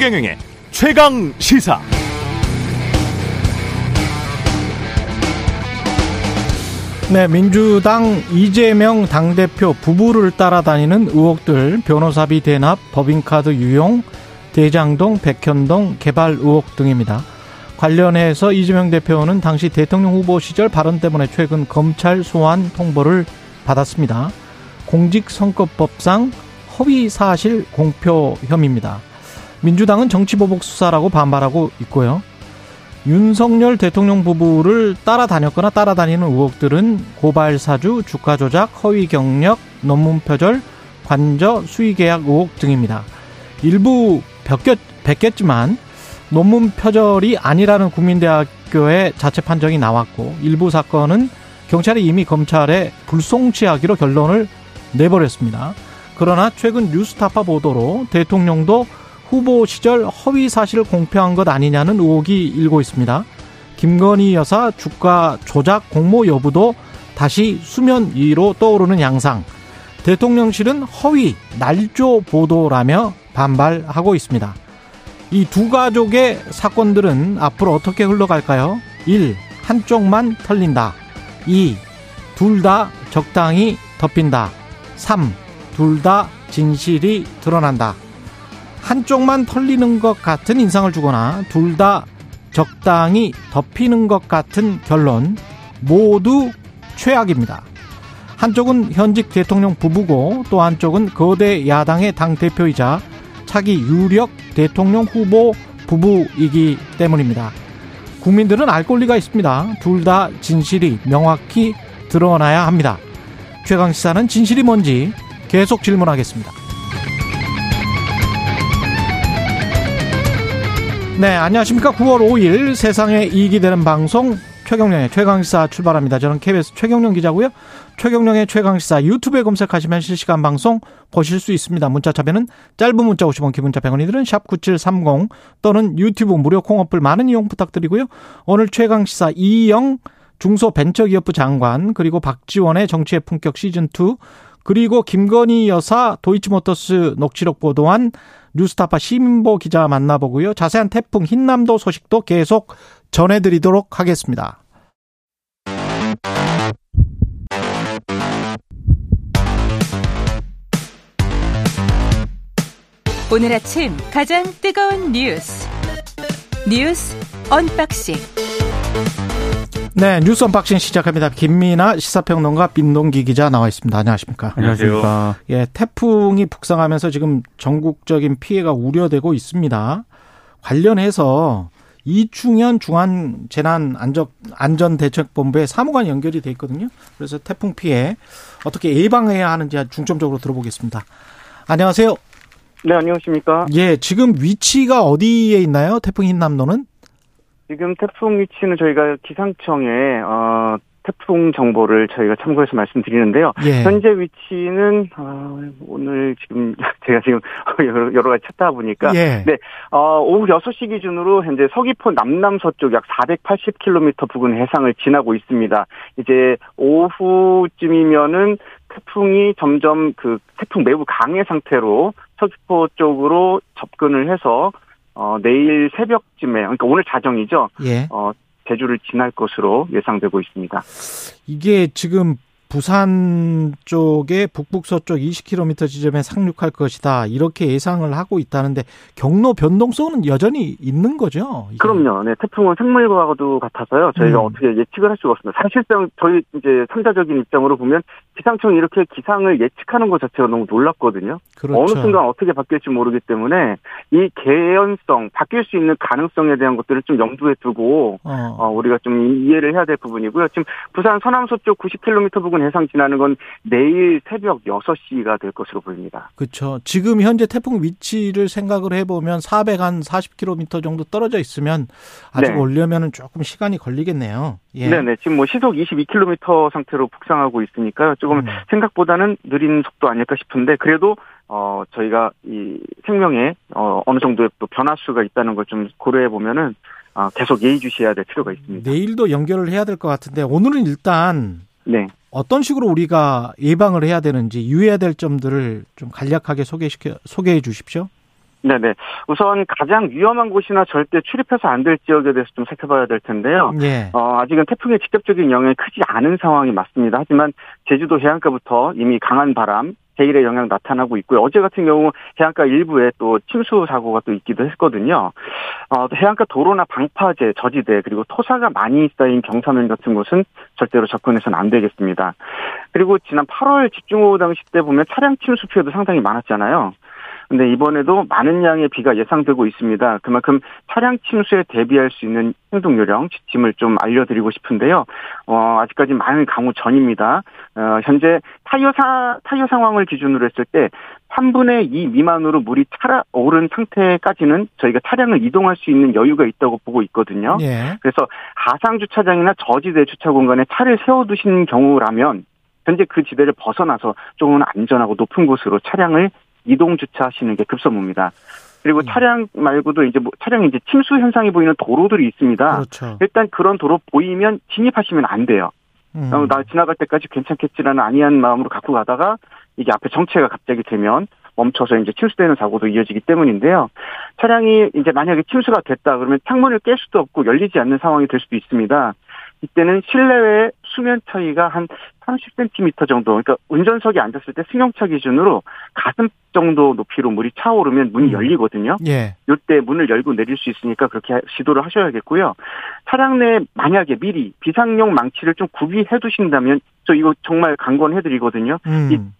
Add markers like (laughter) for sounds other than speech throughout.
최경영의 최강 시사. 네, 민주당 이재명 당대표 부부를 따라다니는 의혹들, 변호사비 대납, 법인카드 유용, 대장동, 백현동 개발 의혹 등입니다. 관련해서 이재명 대표는 당시 대통령 후보 시절 발언 때문에 최근 검찰 소환 통보를 받았습니다. 공직선거법상 허위 사실 공표 혐의입니다. 민주당은 정치보복 수사라고 반발하고 있고요. 윤석열 대통령 부부를 따라다녔거나 따라다니는 의혹들은 고발 사주, 주가 조작, 허위 경력, 논문 표절, 관저, 수의 계약 의혹 등입니다. 일부 벗겼, 지만 논문 표절이 아니라는 국민대학교의 자체 판정이 나왔고 일부 사건은 경찰이 이미 검찰에 불송치하기로 결론을 내버렸습니다. 그러나 최근 뉴스타파 보도로 대통령도 후보 시절 허위 사실을 공표한 것 아니냐는 의혹이 일고 있습니다. 김건희 여사 주가 조작 공모 여부도 다시 수면 위로 떠오르는 양상. 대통령실은 허위 날조 보도라며 반발하고 있습니다. 이 두 가족의 사건들은 앞으로 어떻게 흘러갈까요? 1. 한쪽만 털린다. 2. 둘 다 적당히 덮인다. 3. 둘 다 진실이 드러난다. 한쪽만 털리는 것 같은 인상을 주거나 둘 다 적당히 덮이는 것 같은 결론 모두 최악입니다. 한쪽은 현직 대통령 부부고 또 한쪽은 거대 야당의 당 대표이자 차기 유력 대통령 후보 부부이기 때문입니다. 국민들은 알 권리가 있습니다. 둘 다 진실이 명확히 드러나야 합니다. 최강 시사는 진실이 뭔지 계속 질문하겠습니다. 네, 안녕하십니까. 9월 5일 세상에 이익이 되는 방송 최경령의 최강시사 출발합니다. 저는 KBS 최경령 기자고요. 최경령의 최강시사 유튜브에 검색하시면 실시간 방송 보실 수 있습니다. 문자 참여는 짧은 문자 50원, 기본자 100원이 들은 샵9730 또는 유튜브 무료 콩어플 많은 이용 부탁드리고요. 오늘 최강시사 이영 중소벤처기업부 장관 그리고 박지원의 정치의 품격 시즌2 그리고 김건희 여사 도이치모터스 녹취록 보도한 뉴스타파 시민보 기자 만나보고요. 자세한 태풍 흰남도 소식도 계속 전해드리도록 하겠습니다. 오늘 아침 가장 뜨거운 뉴스 뉴스 unboxing 네, 뉴스 unboxing 시작합니다. 김민아 시사평론가 민동기 기자 나와 있습니다. 안녕하십니까? 안녕하십니까? 예, 태풍이 북상하면서 지금 전국적인 피해가 우려되고 있습니다. 관련해서 이충현 중앙 재난 안전 안전 대책 본부에 사무관 연결이 돼 있거든요. 그래서 태풍 피해 어떻게 예방해야 하는지 중점적으로 들어보겠습니다. 안녕하세요. 네, 안녕하십니까? 예, 지금 위치가 어디에 있나요? 태풍 흰남노는? 지금 태풍 위치는 저희가 기상청에 어, 태풍 정보를 저희가 참고해서 말씀드리는데요. 예. 현재 위치는 어, 오늘 지금 (laughs) 제가 지금 (laughs) 여러, 여러 가지 찾다 보니까 예. 네 어, 오후 6시 기준으로 현재 서귀포 남남 서쪽 약 480km 부근 해상을 지나고 있습니다. 이제 오후쯤이면은 태풍이 점점 그 태풍 매우 강해 상태로 서귀포 쪽으로 접근을 해서 어, 내일 새벽쯤에, 그러니까 오늘 자정이죠. 예. 어, 제주를 지날 것으로 예상되고 있습니다. 이게 지금 부산 쪽에 북북서쪽 20km 지점에 상륙할 것이다. 이렇게 예상을 하고 있다는데 경로 변동성은 여전히 있는 거죠? 이게. 그럼요. 네, 태풍은 생물과도 같아서요. 저희가 음. 어떻게 예측을 할 수가 없습니다. 사실상 저희 이제 상자적인 입장으로 보면 기상청이 이렇게 기상을 예측하는 것 자체가 너무 놀랐거든요. 그렇죠. 어느 순간 어떻게 바뀔지 모르기 때문에 이 개연성, 바뀔 수 있는 가능성에 대한 것들을 좀 염두에 두고 어. 어 우리가 좀 이해를 해야 될 부분이고요. 지금 부산 서남서쪽 90km 부근 해상 지나는 건 내일 새벽 6시가 될 것으로 보입니다. 그렇죠. 지금 현재 태풍 위치를 생각을 해보면 400한 40km 정도 떨어져 있으면 아직 네. 오려면 조금 시간이 걸리겠네요. 예. 네네. 지금 뭐 시속 22km 상태로 북상하고 있으니까 조금 음. 생각보다는 느린 속도 아닐까 싶은데 그래도 어 저희가 이 생명에 어 어느 정도의 또 변화수가 있다는 걸 좀 고려해 보면은 어, 계속 예의주시해야 될 필요가 있습니다. 내일도 연결을 해야 될 것 같은데 오늘은 일단 네. 어떤 식으로 우리가 예방을 해야 되는지 유의해야 될 점들을 좀 간략하게 소개시켜 소개해 주십시오. 네네. 우선 가장 위험한 곳이나 절대 출입해서 안 될 지역에 대해서 좀 살펴봐야 될 텐데요. 예. 어, 아직은 태풍의 직접적인 영향이 크지 않은 상황이 맞습니다. 하지만 제주도 해안가부터 이미 강한 바람, 해일의 영향 나타나고 있고요. 어제 같은 경우 해안가 일부에 또 침수 사고가 또 있기도 했거든요. 어, 해안가 도로나 방파제, 저지대 그리고 토사가 많이 쌓인 경사면 같은 곳은 절대로 접근해서는 안 되겠습니다. 그리고 지난 8월 집중호우 당시 때 보면 차량 침수 피해도 상당히 많았잖아요. 근데 이번에도 많은 양의 비가 예상되고 있습니다. 그만큼 차량 침수에 대비할 수 있는 행동 요령 지침을 좀 알려드리고 싶은데요. 어, 아직까지 많은 강우 전입니다. 어, 현재 타이어 사, 타이어 상황을 기준으로 했을 때 3분의 2 미만으로 물이 차라 오른 상태까지는 저희가 차량을 이동할 수 있는 여유가 있다고 보고 있거든요. 예. 그래서 하상 주차장이나 저지대 주차 공간에 차를 세워두신 경우라면 현재 그 지대를 벗어나서 조금 안전하고 높은 곳으로 차량을 이동 주차하시는 게 급선무입니다. 그리고 음. 차량 말고도 이제 뭐 차량 이제 침수 현상이 보이는 도로들이 있습니다. 그렇죠. 일단 그런 도로 보이면 진입하시면 안 돼요. 음. 어, 나 지나갈 때까지 괜찮겠지라는 안이한 마음으로 갖고 가다가 이게 앞에 정체가 갑자기 되면 멈춰서 이제 침수되는 사고도 이어지기 때문인데요. 차량이 이제 만약에 침수가 됐다 그러면 창문을 깰 수도 없고 열리지 않는 상황이 될 수도 있습니다. 이때는 실내외 수면 차이가 한 30cm 정도, 그러니까 운전석에 앉았을 때 승용차 기준으로 가슴 정도 높이로 물이 차오르면 문이 음. 열리거든요. 예. 요때 문을 열고 내릴 수 있으니까 그렇게 시도를 하셔야겠고요. 차량 내 만약에 미리 비상용 망치를 좀 구비해 두신다면 저 이거 정말 강권해 드리거든요. 음.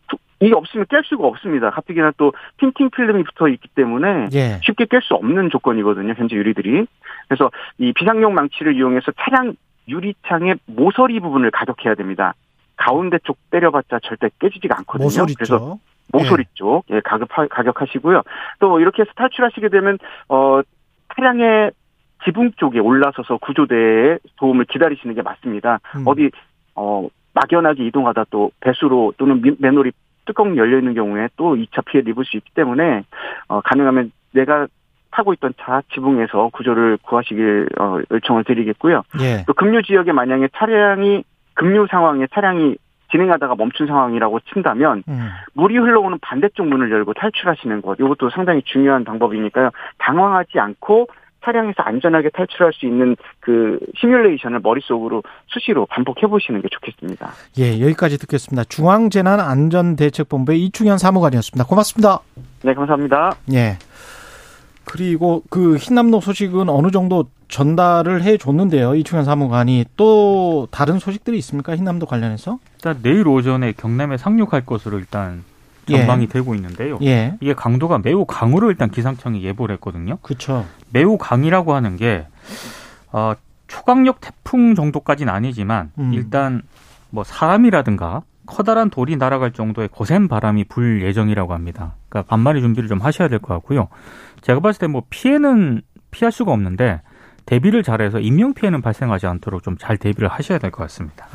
이게 없으면 깰 수가 없습니다. 가뜩이나 또 틴팅 필름이 붙어 있기 때문에 예. 쉽게 깰 수 없는 조건이거든요. 현재 유리들이. 그래서 이 비상용 망치를 이용해서 차량 유리창의 모서리 부분을 가격해야 됩니다. 가운데 쪽 때려봤자 절대 깨지지가 않거든요. 모서리 그래서 쪽. 모서리 쪽, 예, 가격, 가격하시고요. 또 이렇게 해서 탈출하시게 되면, 어, 차량의 지붕 쪽에 올라서서 구조대의 도움을 기다리시는 게 맞습니다. 음. 어디, 어, 막연하게 이동하다 또 배수로 또는 미- 맨홀이 뚜껑 열려 있는 경우에 또 2차 피해를 입을 수 있기 때문에, 어, 가능하면 내가 타고 있던 차 지붕에서 구조를 구하시길, 어, 요청을 드리겠고요. 예. 또 급류 지역에 만약에 차량이, 급류 상황에 차량이 진행하다가 멈춘 상황이라고 친다면, 음. 물이 흘러오는 반대쪽 문을 열고 탈출하시는 것. 이것도 상당히 중요한 방법이니까요. 당황하지 않고 차량에서 안전하게 탈출할 수 있는 그 시뮬레이션을 머릿속으로 수시로 반복해 보시는 게 좋겠습니다. 예, 여기까지 듣겠습니다. 중앙재난안전대책본부의 이충현 사무관이었습니다. 고맙습니다. 네, 감사합니다. 예. 그리고 그 흰남노 소식은 어느 정도 전달을 해 줬는데요. 이충현 사무관이 또 다른 소식들이 있습니까? 흰남도 관련해서? 일단 내일 오전에 경남에 상륙할 것으로 일단 예. 전망이 되고 있는데요. 예. 이게 강도가 매우 강으로 일단 기상청이 예보를 했거든요. 그렇죠. 매우 강이라고 하는 게 어, 초강력 태풍 정도까지는 아니지만 음. 일단 뭐 사람이라든가 커다란 돌이 날아갈 정도의 거센 바람이 불 예정이라고 합니다. 그러니까 반만의 준비를 좀 하셔야 될 것 같고요. 제가 봤을 때 뭐 피해는 피할 수가 없는데 대비를 잘해서 인명 피해는 발생하지 않도록 좀 잘 대비를 하셔야 될 것 같습니다.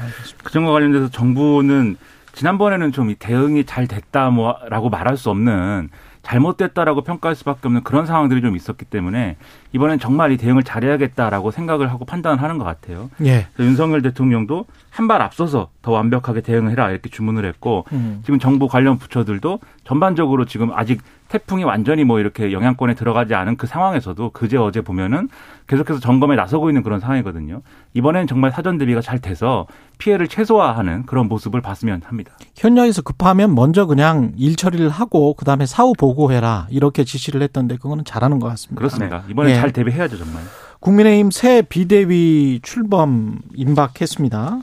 그 점과 관련돼서 정부는 지난번에는 좀이 대응이 잘 됐다 뭐라고 말할 수 없는 잘못됐다라고 평가할 수밖에 없는 그런 상황들이 좀 있었기 때문에 이번엔 정말 이 대응을 잘해야겠다라고 생각을 하고 판단을 하는 것 같아요. 예. 그래서 윤석열 대통령도 한 발 앞서서 더 완벽하게 대응을 해라 이렇게 주문을 했고 음. 지금 정부 관련 부처들도 전반적으로 지금 아직 태풍이 완전히 뭐 이렇게 영향권에 들어가지 않은 그 상황에서도 그제 어제 보면은 계속해서 점검에 나서고 있는 그런 상황이거든요. 이번엔 정말 사전 대비가 잘 돼서 피해를 최소화하는 그런 모습을 봤으면 합니다. 현장에서 급하면 먼저 그냥 일 처리를 하고 그다음에 사후 보고해라 이렇게 지시를 했던데 그거는 잘하는 것 같습니다. 그렇습니다. 이번에 예. 잘 대비해야죠 정말. 국민의힘 새 비대위 출범 임박했습니다.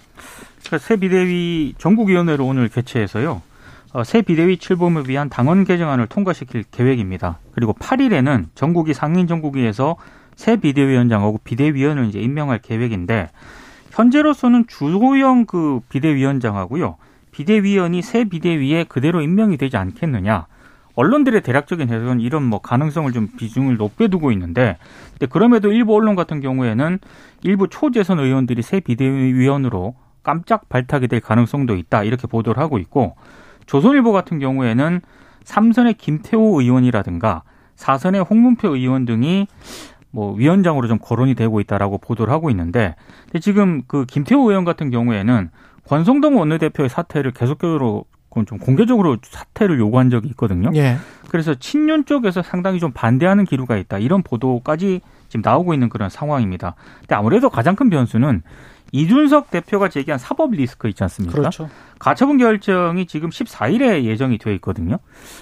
그러니까 새 비대위 전국위원회를 오늘 개최해서요. 어, 새 비대위 출범을 위한 당원 개정안을 통과시킬 계획입니다. 그리고 8일에는 전국위 상임 전국위에서 새 비대위원장하고 비대위원을 이제 임명할 계획인데 현재로서는 주호영 그 비대위원장하고요. 비대위원이 새 비대위에 그대로 임명이 되지 않겠느냐. 언론들의 대략적인 해석은 이런 뭐 가능성을 좀 비중을 높게 두고 있는데, 근데 그럼에도 일부 언론 같은 경우에는 일부 초재선 의원들이 새 비대위원으로 깜짝 발탁이 될 가능성도 있다 이렇게 보도를 하고 있고, 조선일보 같은 경우에는 삼선의 김태호 의원이라든가 사선의 홍문표 의원 등이 뭐 위원장으로 좀 거론이 되고 있다라고 보도를 하고 있는데, 근데 지금 그 김태호 의원 같은 경우에는 권성동 원내대표의 사퇴를 계속적으로 좀 공개적으로 사퇴를 요구한 적이 있거든요. 예. 그래서 친윤 쪽에서 상당히 좀 반대하는 기류가 있다. 이런 보도까지 지금 나오고 있는 그런 상황입니다. 근데 아무래도 가장 큰 변수는 이준석 대표가 제기한 사법 리스크 있지 않습니까? 그렇죠. 가처분 결정이 지금 14일에 예정이 되어 있거든요.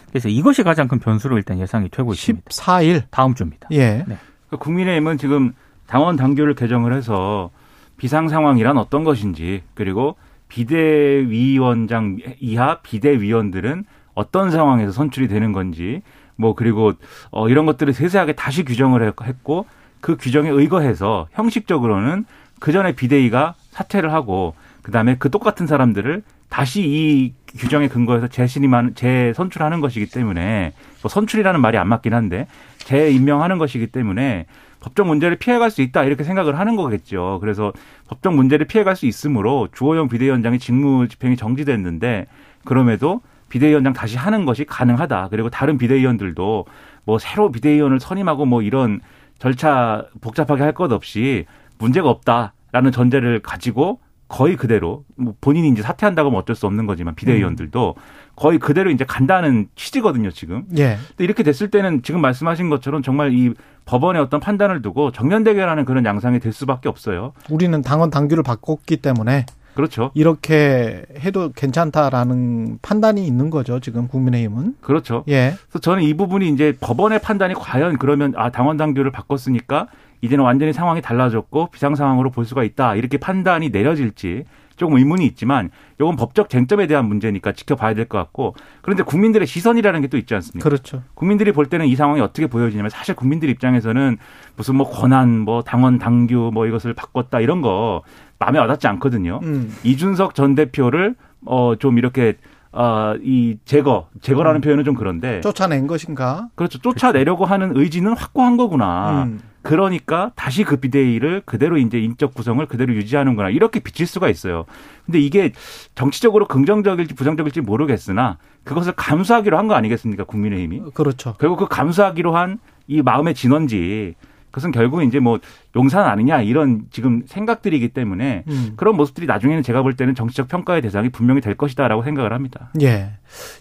그래서 이것이 가장 큰 변수로 일단 예상이 되고 있습니다. 14일. 다음 주입니다. 예. 네. 국민의힘은 지금 당원 당규를 개정을 해서 비상 상황이란 어떤 것인지 그리고 비대위원장 이하 비대위원들은 어떤 상황에서 선출이 되는 건지 뭐 그리고 어 이런 것들을 세세하게 다시 규정을 했고 그 규정에 의거해서 형식적으로는 그 전에 비대위가 사퇴를 하고 그다음에 그 똑같은 사람들을 다시 이 규정에 근거해서 재신임하는 재선출하는 것이기 때문에 뭐 선출이라는 말이 안 맞긴 한데 재임명하는 것이기 때문에 법적 문제를 피해갈 수 있다 이렇게 생각을 하는 거겠죠. 그래서 법적 문제를 피해갈 수 있으므로 주호영 비대위원장의 직무 집행이 정지됐는데 그럼에도 비대위원장 다시 하는 것이 가능하다. 그리고 다른 비대위원들도 뭐 새로 비대위원을 선임하고 뭐 이런 절차 복잡하게 할 것 없이 문제가 없다라는 전제를 가지고 거의 그대로 뭐 본인이 이제 사퇴한다고 하면 어쩔 수 없는 거지만 비대위원들도 거의 그대로 이제 간다는 취지거든요 지금. 예. 근데 이렇게 됐을 때는 지금 말씀하신 것처럼 정말 이 법원의 어떤 판단을 두고 정면 대결하는 그런 양상이 될 수밖에 없어요. 우리는 당원 당규를 바꿨기 때문에 그렇죠. 이렇게 해도 괜찮다라는 판단이 있는 거죠 지금 국민의힘은. 그렇죠. 예. 그래서 저는 이 부분이 이제 법원의 판단이 과연 그러면 아 당원 당규를 바꿨으니까 이제는 완전히 상황이 달라졌고 비상 상황으로 볼 수가 있다 이렇게 판단이 내려질지 조금 의문이 있지만 이건 법적 쟁점에 대한 문제니까 지켜봐야 될 것 같고 그런데 국민들의 시선이라는 게 또 있지 않습니까? 그렇죠. 국민들이 볼 때는 이 상황이 어떻게 보여지냐면 사실 국민들 입장에서는 무슨 뭐 권한 뭐 당원 당규 뭐 이것을 바꿨다 이런 거 마음에 와닿지 않거든요. 음. 이준석 전 대표를 어 좀 이렇게 어이 제거 제거라는 음. 표현은 좀 그런데 쫓아낸 것인가? 그렇죠 쫓아내려고 하는 의지는 확고한 거구나. 음. 그러니까 다시 그 비대위를 그대로 이제 인적 구성을 그대로 유지하는구나 이렇게 비칠 수가 있어요. 근데 이게 정치적으로 긍정적일지 부정적일지 모르겠으나 그것을 감수하기로 한 거 아니겠습니까 국민의힘이? 그렇죠. 결국 그 감수하기로 한 이 마음의 진원지 그것은 결국 이제 뭐 용산 아니냐 이런 지금 생각들이기 때문에 음. 그런 모습들이 나중에는 제가 볼 때는 정치적 평가의 대상이 분명히 될 것이다라고 생각을 합니다. 예.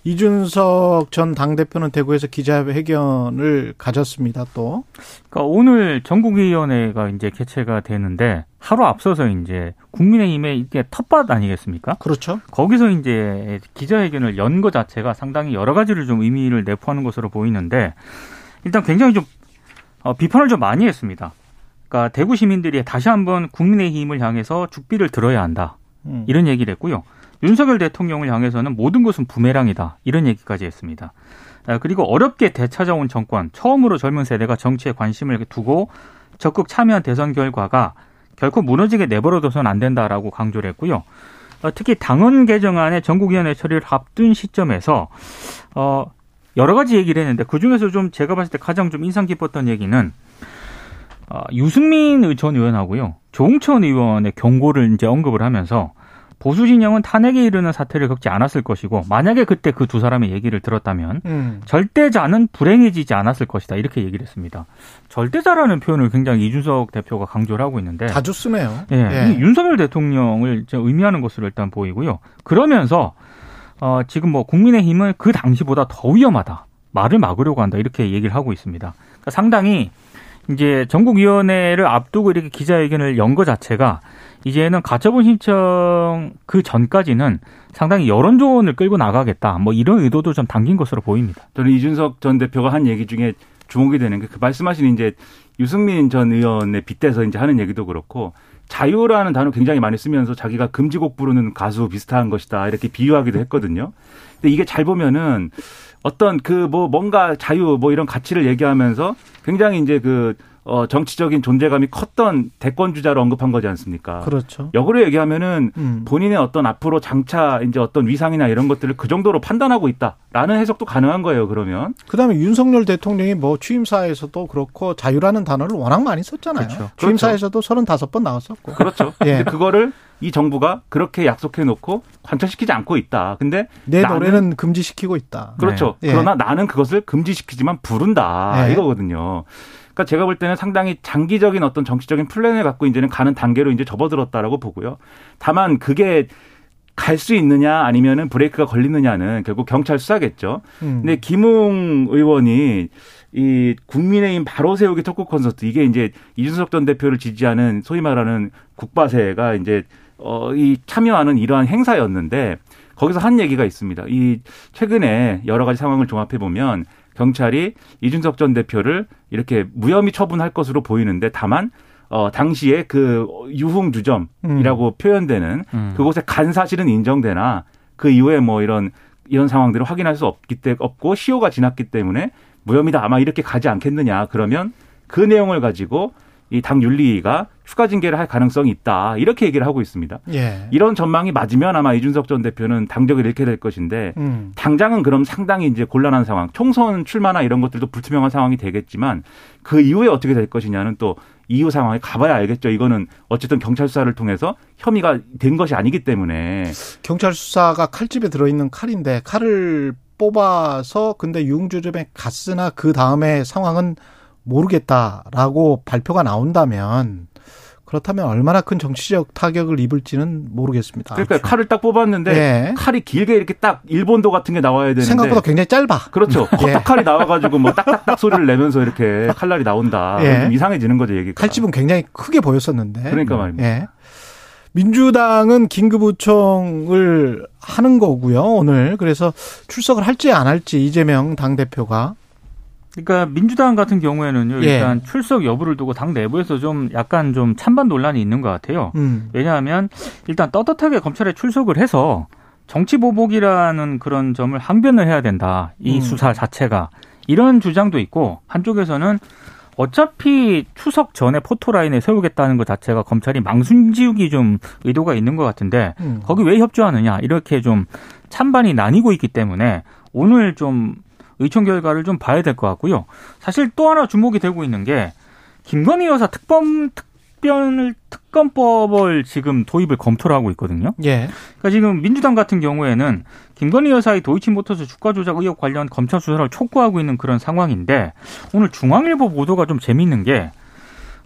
이준석 전 당대표는 대구에서 기자회견을 가졌습니다, 또. 그러니까 오늘 전국위원회가 이제 개최가 되는데 하루 앞서서 이제 국민의힘의 이게 텃밭 아니겠습니까? 그렇죠. 거기서 이제 기자회견을 연것 자체가 상당히 여러 가지를 좀 의미를 내포하는 것으로 보이는데 일단 굉장히 좀 어, 비판을 좀 많이 했습니다. 그러니까 대구 시민들이 다시 한번 국민의힘을 향해서 죽비를 들어야 한다. 음. 이런 얘기를 했고요. 윤석열 대통령을 향해서는 모든 것은 부메랑이다. 이런 얘기까지 했습니다. 아, 그리고 어렵게 되찾아온 정권, 처음으로 젊은 세대가 정치에 관심을 두고 적극 참여한 대선 결과가 결코 무너지게 내버려둬서는 안 된다라고 강조를 했고요. 어, 특히 당헌 개정안의 전국위원회 처리를 앞둔 시점에서 어, 여러 가지 얘기를 했는데 그 중에서 좀 제가 봤을 때 가장 좀 인상 깊었던 얘기는 어, 유승민 전 의원하고요 조홍천 의원의 경고를 이제 언급을 하면서 보수 진영은 탄핵에 이르는 사태를 겪지 않았을 것이고 만약에 그때 그 두 사람의 얘기를 들었다면 음. 절대자는 불행해지지 않았을 것이다 이렇게 얘기를 했습니다. 절대자라는 표현을 굉장히 이준석 대표가 강조를 하고 있는데 자주 쓰네요. 예, 예. 이 윤석열 대통령을 이제 의미하는 것으로 일단 보이고요. 그러면서 어, 지금 뭐 국민의힘은 그 당시보다 더 위험하다. 말을 막으려고 한다. 이렇게 얘기를 하고 있습니다. 그러니까 상당히 이제 전국위원회를 앞두고 이렇게 기자회견을 연것 자체가 이제는 가처분 신청 그 전까지는 상당히 여론조언을 끌고 나가겠다. 뭐 이런 의도도 좀 담긴 것으로 보입니다. 저는 이준석 전 대표가 한 얘기 중에 주목이 되는 게 그 말씀하신 이제 유승민 전 의원의 빗대서 이제 하는 얘기도 그렇고 자유라는 단어 굉장히 많이 쓰면서 자기가 금지곡 부르는 가수 비슷한 것이다 이렇게 비유하기도 했거든요. 근데 이게 잘 보면은 어떤 그 뭐 뭔가 자유 뭐 이런 가치를 얘기하면서 굉장히 이제 그 어, 정치적인 존재감이 컸던 대권 주자를 언급한 거지 않습니까? 그렇죠. 역으로 얘기하면은 음. 본인의 어떤 앞으로 장차 이제 어떤 위상이나 이런 것들을 그 정도로 판단하고 있다라는 해석도 가능한 거예요. 그러면 그다음에 윤석열 대통령이 뭐 취임사에서도 그렇고 자유라는 단어를 워낙 많이 썼잖아요. 그렇죠. 취임사에서도 35번 나왔었고. 그렇죠. (laughs) 예. 근데 그거를 이 정부가 그렇게 약속해 놓고 관철시키지 않고 있다. 근데 내 나는- 노래는 금지시키고 있다. 그렇죠. 네. 예. 그러나 나는 그것을 금지시키지만 부른다. 네. 이거거든요. 그러니까 제가 볼 때는 상당히 장기적인 어떤 정치적인 플랜을 갖고 이제는 가는 단계로 이제 접어들었다라고 보고요. 다만 그게 갈수 있느냐 아니면은 브레이크가 걸리느냐는 결국 경찰 수사겠죠. 음. 근데 김웅 의원이 이 국민의힘 바로 세우기 특구 콘서트 이게 이제 이준석 전 대표를 지지하는 소위 말하는 국바세가 이제 어이 참여하는 이러한 행사였는데 거기서 한 얘기가 있습니다. 이 최근에 여러 가지 상황을 종합해 보면 경찰이 이준석 전 대표를 이렇게 무혐의 처분할 것으로 보이는데 다만 어 당시에 그 유흥주점이라고 음. 표현되는 음. 그곳에 간 사실은 인정되나 그 이후에 뭐 이런 이런 상황들을 확인할 수 없기 때문에 없고 시효가 지났기 때문에 무혐의다 아마 이렇게 가지 않겠느냐 그러면 그 내용을 가지고 이 당 윤리가 추가 징계를 할 가능성이 있다 이렇게 얘기를 하고 있습니다. 예. 이런 전망이 맞으면 아마 이준석 전 대표는 당적을 잃게 될 것인데 음. 당장은 그럼 상당히 이제 곤란한 상황, 총선 출마나 이런 것들도 불투명한 상황이 되겠지만 그 이후에 어떻게 될 것이냐는 또 이후 상황에 가봐야 알겠죠. 이거는 어쨌든 경찰 수사를 통해서 혐의가 된 것이 아니기 때문에 경찰 수사가 칼집에 들어있는 칼인데 칼을 뽑아서 근데 유흥주점에 갔으나 그 다음에 상황은 모르겠다라고 발표가 나온다면 그렇다면 얼마나 큰 정치적 타격을 입을지는 모르겠습니다. 그러니까 아주. 칼을 딱 뽑았는데 예. 칼이 길게 이렇게 딱 일본도 같은 게 나와야 되는데 생각보다 굉장히 짧아. 그렇죠. 예. 칼이 나와가지고 뭐 딱딱딱 소리를 내면서 이렇게 칼날이 나온다. 예. 좀 이상해지는 거죠 얘기가. 칼집은 굉장히 크게 보였었는데. 그러니까 말입니다. 예. 민주당은 긴급요청을 하는 거고요 오늘 그래서 출석을 할지 안 할지 이재명 당 대표가 그러니까 민주당 같은 경우에는요 예. 일단 출석 여부를 두고 당 내부에서 좀 약간 좀 찬반 논란이 있는 것 같아요. 음. 왜냐하면 일단 떳떳하게 검찰에 출석을 해서 정치 보복이라는 그런 점을 항변을 해야 된다. 이 음. 수사 자체가 이런 주장도 있고 한쪽에서는 어차피 추석 전에 포토라인에 세우겠다는 것 자체가 검찰이 망순지우기 좀 의도가 있는 것 같은데 음. 거기 왜 협조하느냐 이렇게 좀 찬반이 나뉘고 있기 때문에 오늘 좀 의총 결과를 좀 봐야 될 것 같고요. 사실 또 하나 주목이 되고 있는 게 김건희 여사 특검 특별 특검법을 지금 도입을 검토를 하고 있거든요. 예. 그러니까 지금 민주당 같은 경우에는 김건희 여사의 도이치모터스 주가 조작 의혹 관련 검찰 수사를 촉구하고 있는 그런 상황인데 오늘 중앙일보 보도가 좀 재미있는 게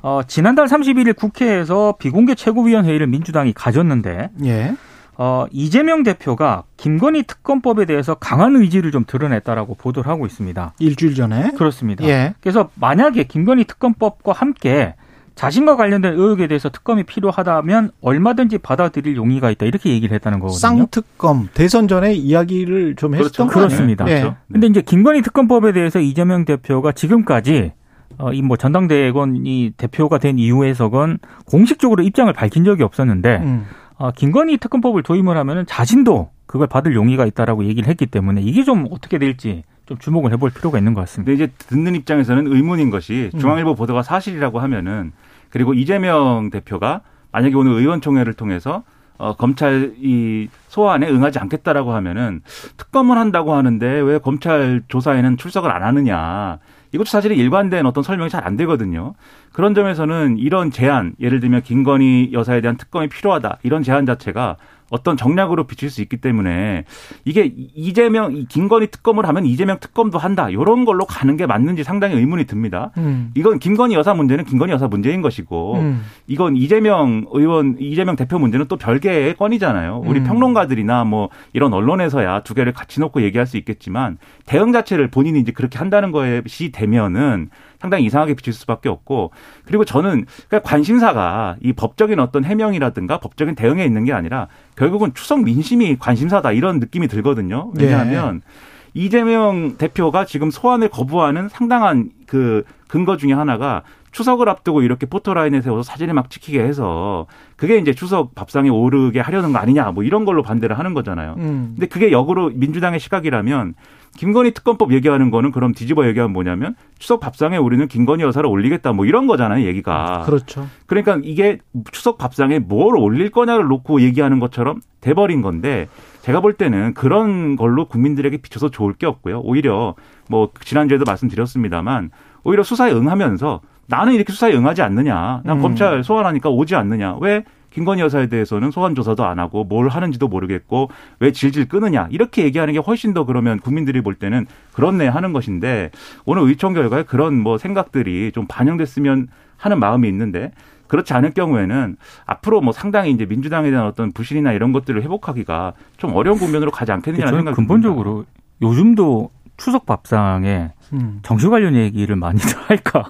어, 지난달 31일 국회에서 비공개 최고위원회의를 민주당이 가졌는데 예. 어, 이재명 대표가 김건희 특검법에 대해서 강한 의지를 좀 드러냈다라고 보도를 하고 있습니다. 일주일 전에? 그렇습니다. 예. 그래서 만약에 김건희 특검법과 함께 자신과 관련된 의혹에 대해서 특검이 필요하다면 얼마든지 받아들일 용의가 있다 이렇게 얘기를 했다는 거거든요. 쌍특검 대선 전에 이야기를 좀 했었던 그렇죠. 그렇습니다. 예. 그렇죠. 근데 이제 김건희 특검법에 대해서 이재명 대표가 지금까지 어, 이 뭐 전당대회건 이 대표가 된 이후에서건 공식적으로 입장을 밝힌 적이 없었는데 음. 어, 김건희 특검법을 도입을 하면은 자신도 그걸 받을 용의가 있다라고 얘기를 했기 때문에 이게 좀 어떻게 될지 좀 주목을 해볼 필요가 있는 것 같습니다. 근데 이제 듣는 입장에서는 의문인 것이 음. 중앙일보 보도가 사실이라고 하면은 그리고 이재명 대표가 만약에 오늘 의원총회를 통해서 어, 검찰 이 소환에 응하지 않겠다라고 하면은 특검을 한다고 하는데 왜 검찰 조사에는 출석을 안 하느냐. 이것도 사실은 일관된 어떤 설명이 잘 안 되거든요. 그런 점에서는 이런 제안, 예를 들면 김건희 여사에 대한 특검이 필요하다. 이런 제안 자체가 어떤 정략으로 비칠 수 있기 때문에 이게 이재명 김건희 특검을 하면 이재명 특검도 한다 이런 걸로 가는 게 맞는지 상당히 의문이 듭니다. 음. 이건 김건희 여사 문제는 김건희 여사 문제인 것이고 음. 이건 이재명 의원 이재명 대표 문제는 또 별개의 건이잖아요. 우리 음. 평론가들이나 뭐 이런 언론에서야 두 개를 같이 놓고 얘기할 수 있겠지만 대응 자체를 본인이 이제 그렇게 한다는 것이 되면은 상당히 이상하게 비칠 수밖에 없고 그리고 저는 그러니까 관심사가 이 법적인 어떤 해명이라든가 법적인 대응에 있는 게 아니라 결국은 추석 민심이 관심사다 이런 느낌이 들거든요. 왜냐하면 네. 이재명 대표가 지금 소환을 거부하는 상당한 그 근거 중에 하나가 추석을 앞두고 이렇게 포토라인에 세워서 사진을 막 찍히게 해서 그게 이제 추석 밥상에 오르게 하려는 거 아니냐 뭐 이런 걸로 반대를 하는 거잖아요. 음. 근데 그게 역으로 민주당의 시각이라면 김건희 특검법 얘기하는 거는 그럼 뒤집어 얘기하면 뭐냐면 추석 밥상에 우리는 김건희 여사를 올리겠다 뭐 이런 거잖아요 얘기가. 그렇죠. 그러니까 이게 추석 밥상에 뭘 올릴 거냐를 놓고 얘기하는 것처럼 돼버린 건데 제가 볼 때는 그런 걸로 국민들에게 비춰서 좋을 게 없고요. 오히려 뭐 지난주에도 말씀드렸습니다만 오히려 수사에 응하면서 나는 이렇게 수사에 응하지 않느냐. 난 음. 검찰 소환하니까 오지 않느냐. 왜 김건희 여사에 대해서는 소환 조사도 안 하고 뭘 하는지도 모르겠고 왜 질질 끄느냐 이렇게 얘기하는 게 훨씬 더 그러면 국민들이 볼 때는 그렇네 하는 것인데 오늘 의총 결과에 그런 뭐 생각들이 좀 반영됐으면 하는 마음이 있는데 그렇지 않을 경우에는 앞으로 뭐 상당히 이제 민주당에 대한 어떤 부실이나 이런 것들을 회복하기가 좀 어려운 국면으로 가지 않겠느냐는 생각이 근본적으로 듭니다. 요즘도 추석 밥상에 음. 정치 관련 얘기를 많이들 할까?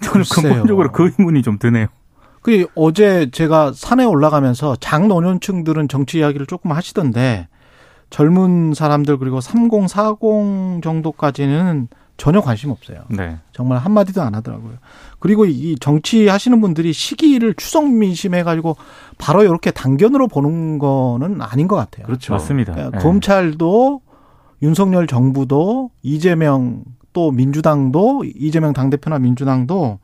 저는 글쎄요. 근본적으로 그 의문이 좀 드네요. 그 어제 제가 산에 올라가면서 장노년층들은 정치 이야기를 조금 하시던데 젊은 사람들 그리고 30, 40 정도까지는 전혀 관심 없어요. 네. 정말 한마디도 안 하더라고요. 그리고 이 정치 하시는 분들이 시기를 추석 민심해 가지고 바로 이렇게 단견으로 보는 거는 아닌 것 같아요. 그렇죠. 맞습니다. 네. 검찰도 윤석열 정부도 이재명 또 민주당도 이재명 당대표나 민주당도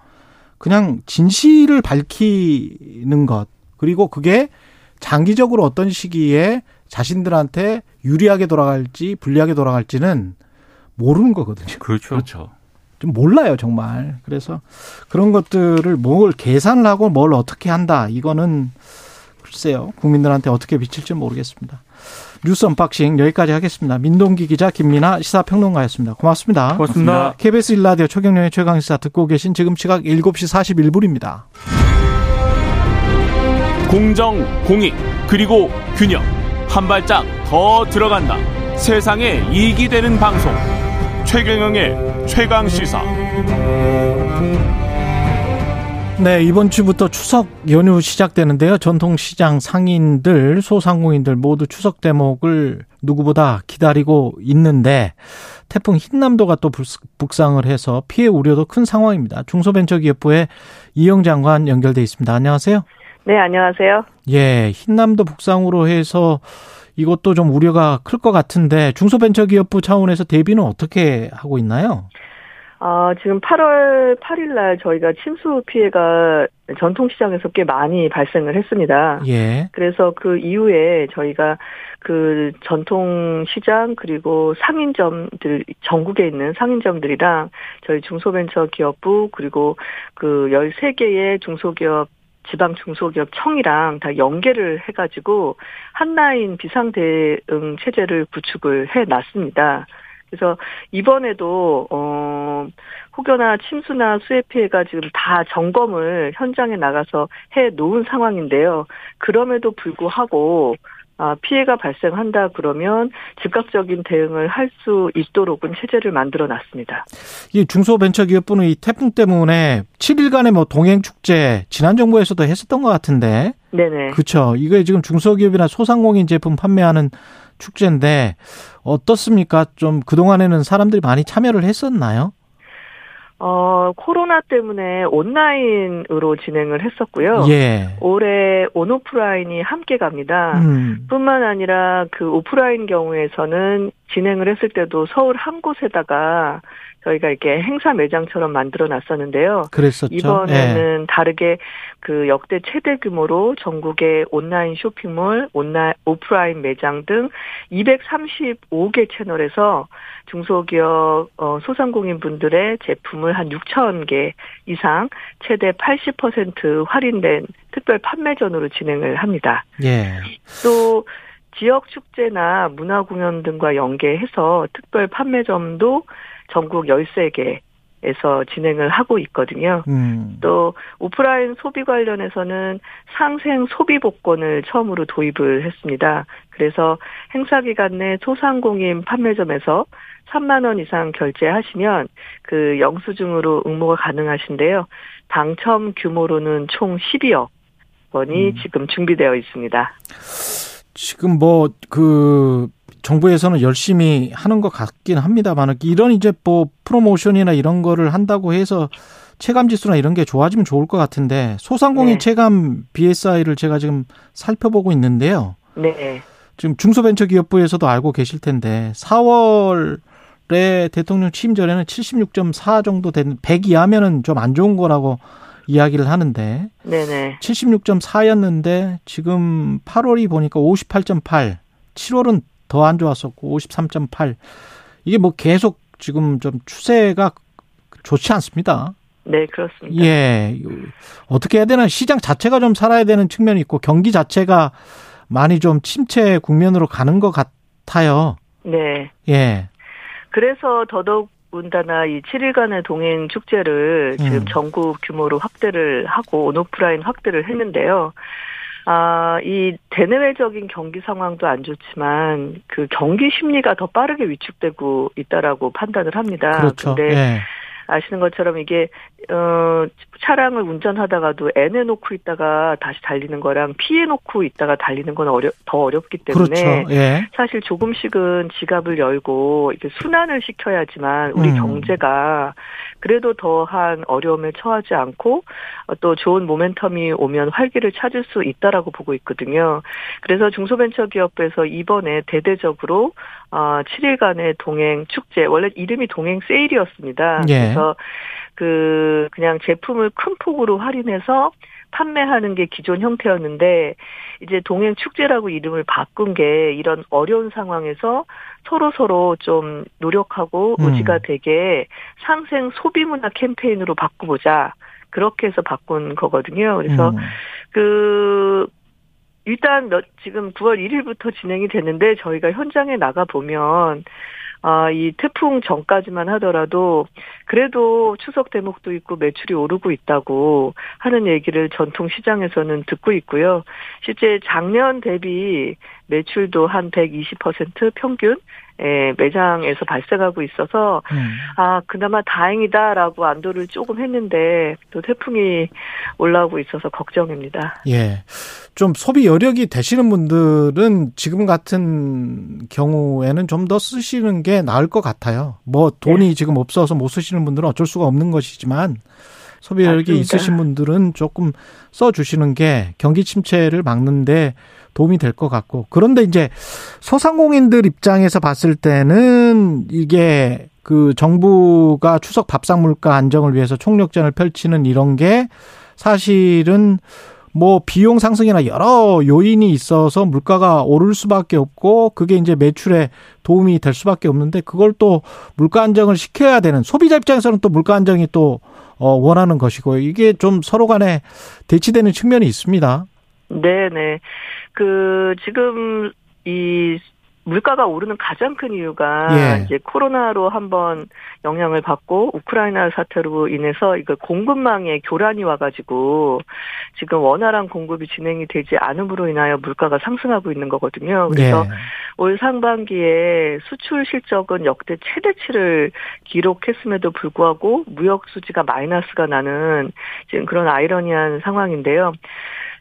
그냥 진실을 밝히는 것 그리고 그게 장기적으로 어떤 시기에 자신들한테 유리하게 돌아갈지 불리하게 돌아갈지는 모르는 거거든요. 그렇죠. 그렇죠. 좀 몰라요, 정말. 그래서 그런 것들을 뭘 계산을 하고 뭘 어떻게 한다. 이거는 글쎄요. 국민들한테 어떻게 비칠지 모르겠습니다. 뉴스 unboxing 여기까지 하겠습니다. 민동기 기자 김민아 시사평론가였습니다. 고맙습니다. 고맙습니다. KBS 일라디오 최경영의 최강시사 듣고 계신 지금 시각 7시 41분입니다. 공정, 공익, 그리고 균형. 한 발짝 더 들어간다. 세상에 이익이 되는 방송. 최경영의 최강 시사. 네, 이번 주부터 추석 연휴 시작되는데요. 전통시장 상인들, 소상공인들 모두 추석 대목을 누구보다 기다리고 있는데 태풍 흰남도가 또 북상을 해서 피해 우려도 큰 상황입니다. 중소벤처기업부의 이영 장관 연결돼 있습니다. 안녕하세요. 네, 안녕하세요. 예, 흰남도 북상으로 해서 이것도 좀 우려가 클 것 같은데 중소벤처기업부 차원에서 대비는 어떻게 하고 있나요? 아, 지금 8월 8일 날 저희가 침수 피해가 전통시장에서 꽤 많이 발생을 했습니다. 예. 그래서 그 이후에 저희가 그 전통시장 그리고 상인점들 전국에 있는 상인점들이랑 저희 중소벤처기업부 그리고 그 13개의 중소기업 지방 중소기업 청이랑 다 연계를 해가지고 한라인 비상 대응 체제를 구축을 해 놨습니다. 그래서 이번에도 어 혹여나 침수나 수해 피해가 지금 다 점검을 현장에 나가서 해 놓은 상황인데요. 그럼에도 불구하고 아, 피해가 발생한다 그러면 즉각적인 대응을 할 수 있도록은 체제를 만들어 놨습니다. 이 중소벤처기업부는 이 태풍 때문에 7일간의 뭐 동행 축제 지난 정부에서도 했었던 것 같은데. 네네. 그렇죠. 이게 지금 중소기업이나 소상공인 제품 판매하는 축제인데 어떻습니까? 좀 그동안에는 사람들이 많이 참여를 했었나요? 어, 코로나 때문에 온라인으로 진행을 했었고요. 예. 올해 온오프라인이 함께 갑니다. 음. 뿐만 아니라 그 오프라인 경우에서는 진행을 했을 때도 서울 한 곳에다가 저희가 이렇게 행사 매장처럼 만들어 놨었는데요. 그랬었죠. 이번에는 예. 다르게 그 역대 최대 규모로 전국의 온라인 쇼핑몰, 온라인 오프라인 매장 등 235개 채널에서 중소기업 어, 소상공인 분들의 제품을 한 6천 개 이상 최대 80% 할인된 특별 판매전으로 진행을 합니다. 예. 또 지역 축제나 문화 공연 등과 연계해서 특별 판매점도 전국 13개 에서 진행을 하고 있거든요. 음. 또 오프라인 소비 관련해서는 상생 소비 복권을 처음으로 도입을 했습니다. 그래서 행사 기간 내 소상공인 판매점에서 3만 원 이상 결제하시면 그 영수증으로 응모가 가능하신데요. 당첨 규모로는 총 12억 원이 음. 지금 준비되어 있습니다. 지금 뭐 그 정부에서는 열심히 하는 것 같긴 합니다만 이런 이제 뭐 프로모션이나 이런 거를 한다고 해서 체감 지수나 이런 게 좋아지면 좋을 것 같은데 소상공인 네. 체감 BSI를 제가 지금 살펴보고 있는데요. 네. 지금 중소벤처기업부에서도 알고 계실 텐데 4월에 대통령 취임 전에는 76.4 정도 된 100 이하면은 좀 안 좋은 거라고 이야기를 하는데 네네. 76.4였는데 지금 8월이 보니까 58.8, 7월은 더 안 좋았었고 53.8 이게 뭐 계속 지금 좀 추세가 좋지 않습니다. 네, 그렇습니다. 예. 어떻게 해야 되나 시장 자체가 좀 살아야 되는 측면이 있고 경기 자체가 많이 좀 침체 국면으로 가는 것 같아요. 네. 예. 그래서 더더욱 더군다나 이 7일간의 동행 축제를 지금 음. 전국 규모로 확대를 하고 온오프라인 확대를 했는데요. 아, 이 대내외적인 경기 상황도 안 좋지만 그 경기 심리가 더 빠르게 위축되고 있다라고 판단을 합니다. 그렇죠. 근데 예. 아시는 것처럼 이게 어 차량을 운전하다가도 N해 놓고 있다가 다시 달리는 거랑 P해 놓고 있다가 달리는 건 어려 더 어렵기 때문에 그렇죠. 예. 사실 조금씩은 지갑을 열고 이렇게 순환을 시켜야지만 우리 음. 경제가 그래도 더한 어려움에 처하지 않고 또 좋은 모멘텀이 오면 활기를 찾을 수 있다라고 보고 있거든요. 그래서 중소벤처기업부에서 이번에 대대적으로 어 7일간의 동행 축제 원래 이름이 동행 세일이었습니다. 예. 그래서 그 그냥 제품을 큰 폭으로 할인해서 판매하는 게 기존 형태였는데 이제 동행 축제라고 이름을 바꾼 게 이런 어려운 상황에서 서로 서로 좀 노력하고 음. 의지가 되게 상생 소비 문화 캠페인으로 바꾸보자. 그렇게 해서 바꾼 거거든요. 그래서 음. 그 일단 지금 9월 1일부터 진행이 됐는데 저희가 현장에 나가 보면 아, 이 태풍 전까지만 하더라도 그래도 추석 대목도 있고 매출이 오르고 있다고 하는 얘기를 전통 시장에서는 듣고 있고요. 실제 작년 대비 매출도 한 120% 평균 예, 매장에서 발생하고 있어서 음. 아 그나마 다행이다라고 안도를 조금 했는데 또 태풍이 올라오고 있어서 걱정입니다. 예, 좀 소비 여력이 되시는 분들은 지금 같은 경우에는 좀 더 쓰시는 게 나을 것 같아요. 뭐 돈이 네. 지금 없어서 못 쓰시는 분들은 어쩔 수가 없는 것이지만 소비 여력이 맞습니다. 있으신 분들은 조금 써 주시는 게 경기 침체를 막는데 도움이 될 것 같고 그런데 이제 소상공인들 입장에서 봤을 때는 이게 그 정부가 추석 밥상 물가 안정을 위해서 총력전을 펼치는 이런 게 사실은 뭐 비용 상승이나 여러 요인이 있어서 물가가 오를 수밖에 없고 그게 이제 매출에 도움이 될 수밖에 없는데 그걸 또 물가 안정을 시켜야 되는 소비자 입장에서는 또 물가 안정이 또 어, 원하는 것이고 이게 좀 서로 간에 대치되는 측면이 있습니다. 네 네. 그 지금 이 물가가 오르는 가장 큰 이유가 예. 이제 코로나로 한번 영향을 받고 우크라이나 사태로 인해서 이거 공급망에 교란이 와가지고 지금 원활한 공급이 진행이 되지 않음으로 인하여 물가가 상승하고 있는 거거든요. 그래서 예. 올 상반기에 수출 실적은 역대 최대치를 기록했음에도 불구하고 무역 수지가 마이너스가 나는 지금 그런 아이러니한 상황인데요.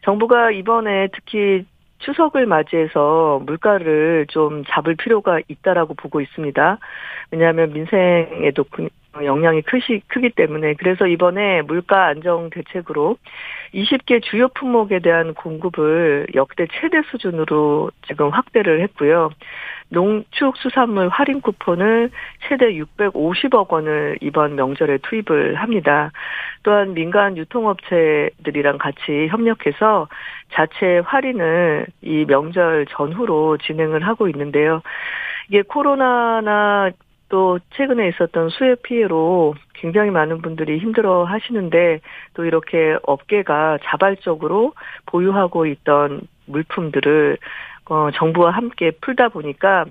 정부가 이번에 특히 추석을 맞이해서 물가를 좀 잡을 필요가 있다라고 보고 있습니다. 왜냐하면 민생에도 영향이 크시, 크기 때문에 그래서 이번에 물가 안정 대책으로 20개 주요 품목에 대한 공급을 역대 최대 수준으로 지금 확대를 했고요. 농축수산물 할인 쿠폰을 최대 650억 원을 이번 명절에 투입을 합니다. 또한 민간 유통업체들이랑 같이 협력해서 자체 할인을 이 명절 전후로 진행을 하고 있는데요. 이게 코로나나 또 최근에 있었던 수해 피해로 굉장히 많은 분들이 힘들어 하시는데 또 이렇게 업계가 자발적으로 보유하고 있던 물품들을 어, 정부와 함께 풀다 보니까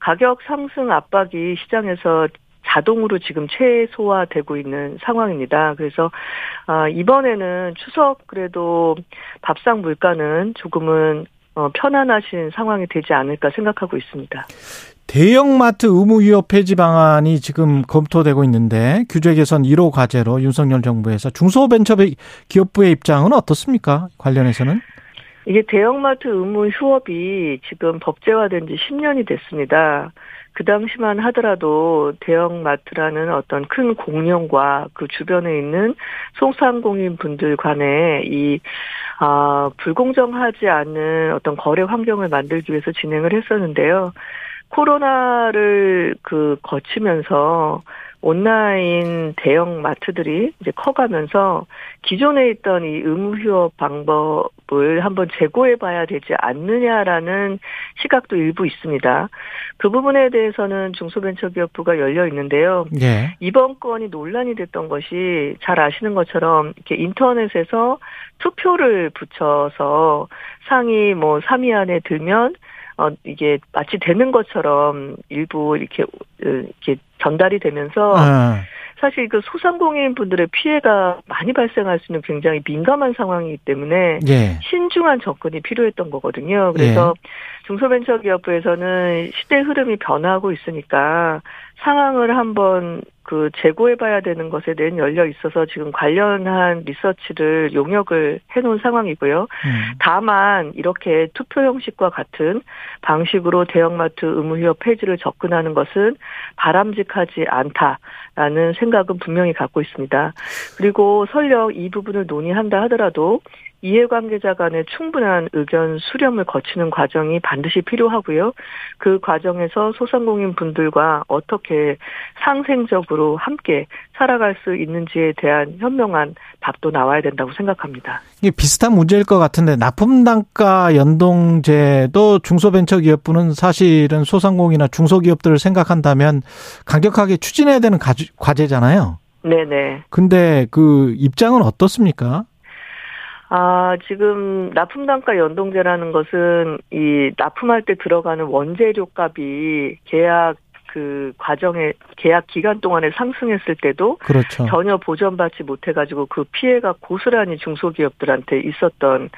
가격 상승 압박이 시장에서 자동으로 지금 최소화되고 있는 상황입니다. 그래서 아, 이번에는 추석 그래도 밥상 물가는 조금은 어, 편안하신 상황이 되지 않을까 생각하고 있습니다. 대형마트 의무 위협 폐지 방안이 지금 검토되고 있는데 규제 개선 1호 과제로 윤석열 정부에서 중소벤처기업부의 입장은 어떻습니까? 관련해서는? 이게 대형마트 의무 휴업이 지금 법제화된 지 10년이 됐습니다. 그 당시만 하더라도 대형마트라는 어떤 큰 공룡과 그 주변에 있는 소상공인 분들 간에 이, 아, 불공정하지 않은 어떤 거래 환경을 만들기 위해서 진행을 했었는데요. 코로나를 그 거치면서 온라인 대형 마트들이 이제 커가면서 기존에 있던 이 의무 휴업 방법을 한번 재고해 봐야 되지 않느냐라는 시각도 일부 있습니다. 그 부분에 대해서는 중소벤처기업부가 열려 있는데요. 네. 이번 건이 논란이 됐던 것이 잘 아시는 것처럼 이렇게 인터넷에서 투표를 붙여서 상위 뭐 3위 안에 들면 어 이게 마치 되는 것처럼 일부 이렇게 이렇게 전달이 되면서 아. 사실 그 소상공인 분들의 피해가 많이 발생할 수 있는 굉장히 민감한 상황이기 때문에 예. 신중한 접근이 필요했던 거거든요. 그래서 예. 중소벤처기업부에서는 시대 흐름이 변화하고 있으니까 상황을 한번 그 재고해봐야 되는 것에 대한 열려 있어서 지금 관련한 리서치를 용역을 해놓은 상황이고요. 음. 다만 이렇게 투표 형식과 같은 방식으로 대형마트 의무휴업 폐지를 접근하는 것은 바람직하지 않다라는 생각은 분명히 갖고 있습니다. 그리고 설령 이 부분을 논의한다 하더라도 이해관계자 간의 충분한 의견 수렴을 거치는 과정이 반드시 필요하고요. 그 과정에서 소상공인 분들과 어떻게 상생적으로 함께 살아갈 수 있는지에 대한 현명한 답도 나와야 된다고 생각합니다. 이게 비슷한 문제일 것 같은데 납품 단가 연동제도 중소벤처기업부는 사실은 소상공이나 중소기업들을 생각한다면 강력하게 추진해야 되는 과제잖아요. 네네. 근데 그 입장은 어떻습니까? 아, 지금 납품단가 연동제라는 것은 이 납품할 때 들어가는 원재료 값이 계약 그 과정에 계약 기간 동안에 상승했을 때도 그렇죠. 전혀 보전받지 못해가지고 그 피해가 고스란히 중소기업들한테 있었던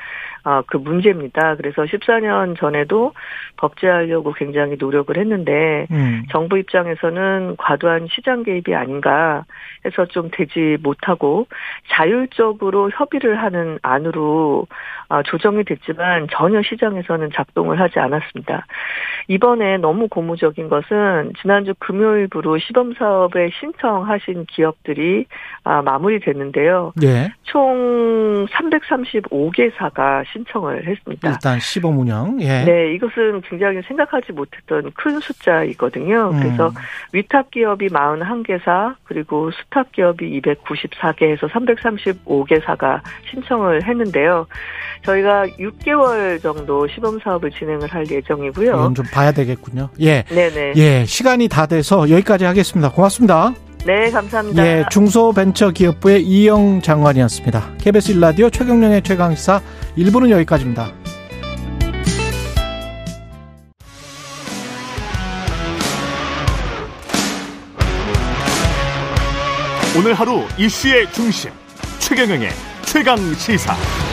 아, 그 문제입니다. 그래서 14년 전에도 법제하려고 굉장히 노력을 했는데 음. 정부 입장에서는 과도한 시장 개입이 아닌가 해서 좀 되지 못하고 자율적으로 협의를 하는 안으로 아, 조정이 됐지만 전혀 시장에서는 작동을 하지 않았습니다. 이번에 너무 고무적인 것은 지난주 금요일부로 시범 사업에 신청하신 기업들이 아, 마무리됐는데요. 네. 총 335개사가 신청을 했습니다. 일단 시범 운영. 예. 네, 이것은 굉장히 생각하지 못했던 큰 숫자이거든요. 음. 그래서 위탁 기업이 41개사 그리고 수탁 기업이 294개에서 335개사가 신청을 했는데요. 저희가 6개월 정도 시범 사업을 진행을 할 예정이고요. 이건 좀 봐야 되겠군요. 예. 네네. 예, 시간이 다 돼서 여기까지 하겠습니다. 고맙습니다. 네, 감사합니다. 예, 중소벤처기업부의 이영 장관이었습니다. KBS 일라디오 최경령의 최강시사 1부는 여기까지입니다. 오늘 하루 이슈의 중심 최경영의 최강 시사.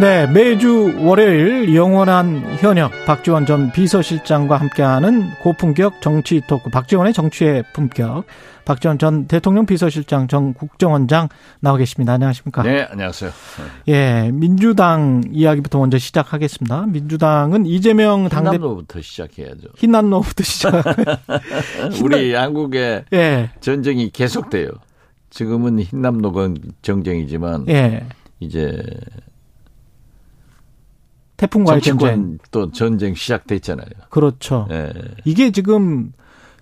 네, 매주 월요일 영원한 현역 박지원 전 비서실장과 함께하는 고품격 정치 토크 박지원의 정치의 품격 박지원 전 대통령 비서실장 전 국정원장 나와 계십니다. 안녕하십니까? 네, 안녕하세요. 예, 민주당 이야기부터 먼저 시작하겠습니다. 민주당은 이재명 당대 흰남노부터 시작해야죠. 흰남노부터 시작. (laughs) 우리 한국의 예. 전쟁이 계속돼요. 지금은 흰남노 정쟁이지만 예. 이제 태풍과의 전쟁 또 전쟁 시작됐잖아요. 그렇죠. 예. 이게 지금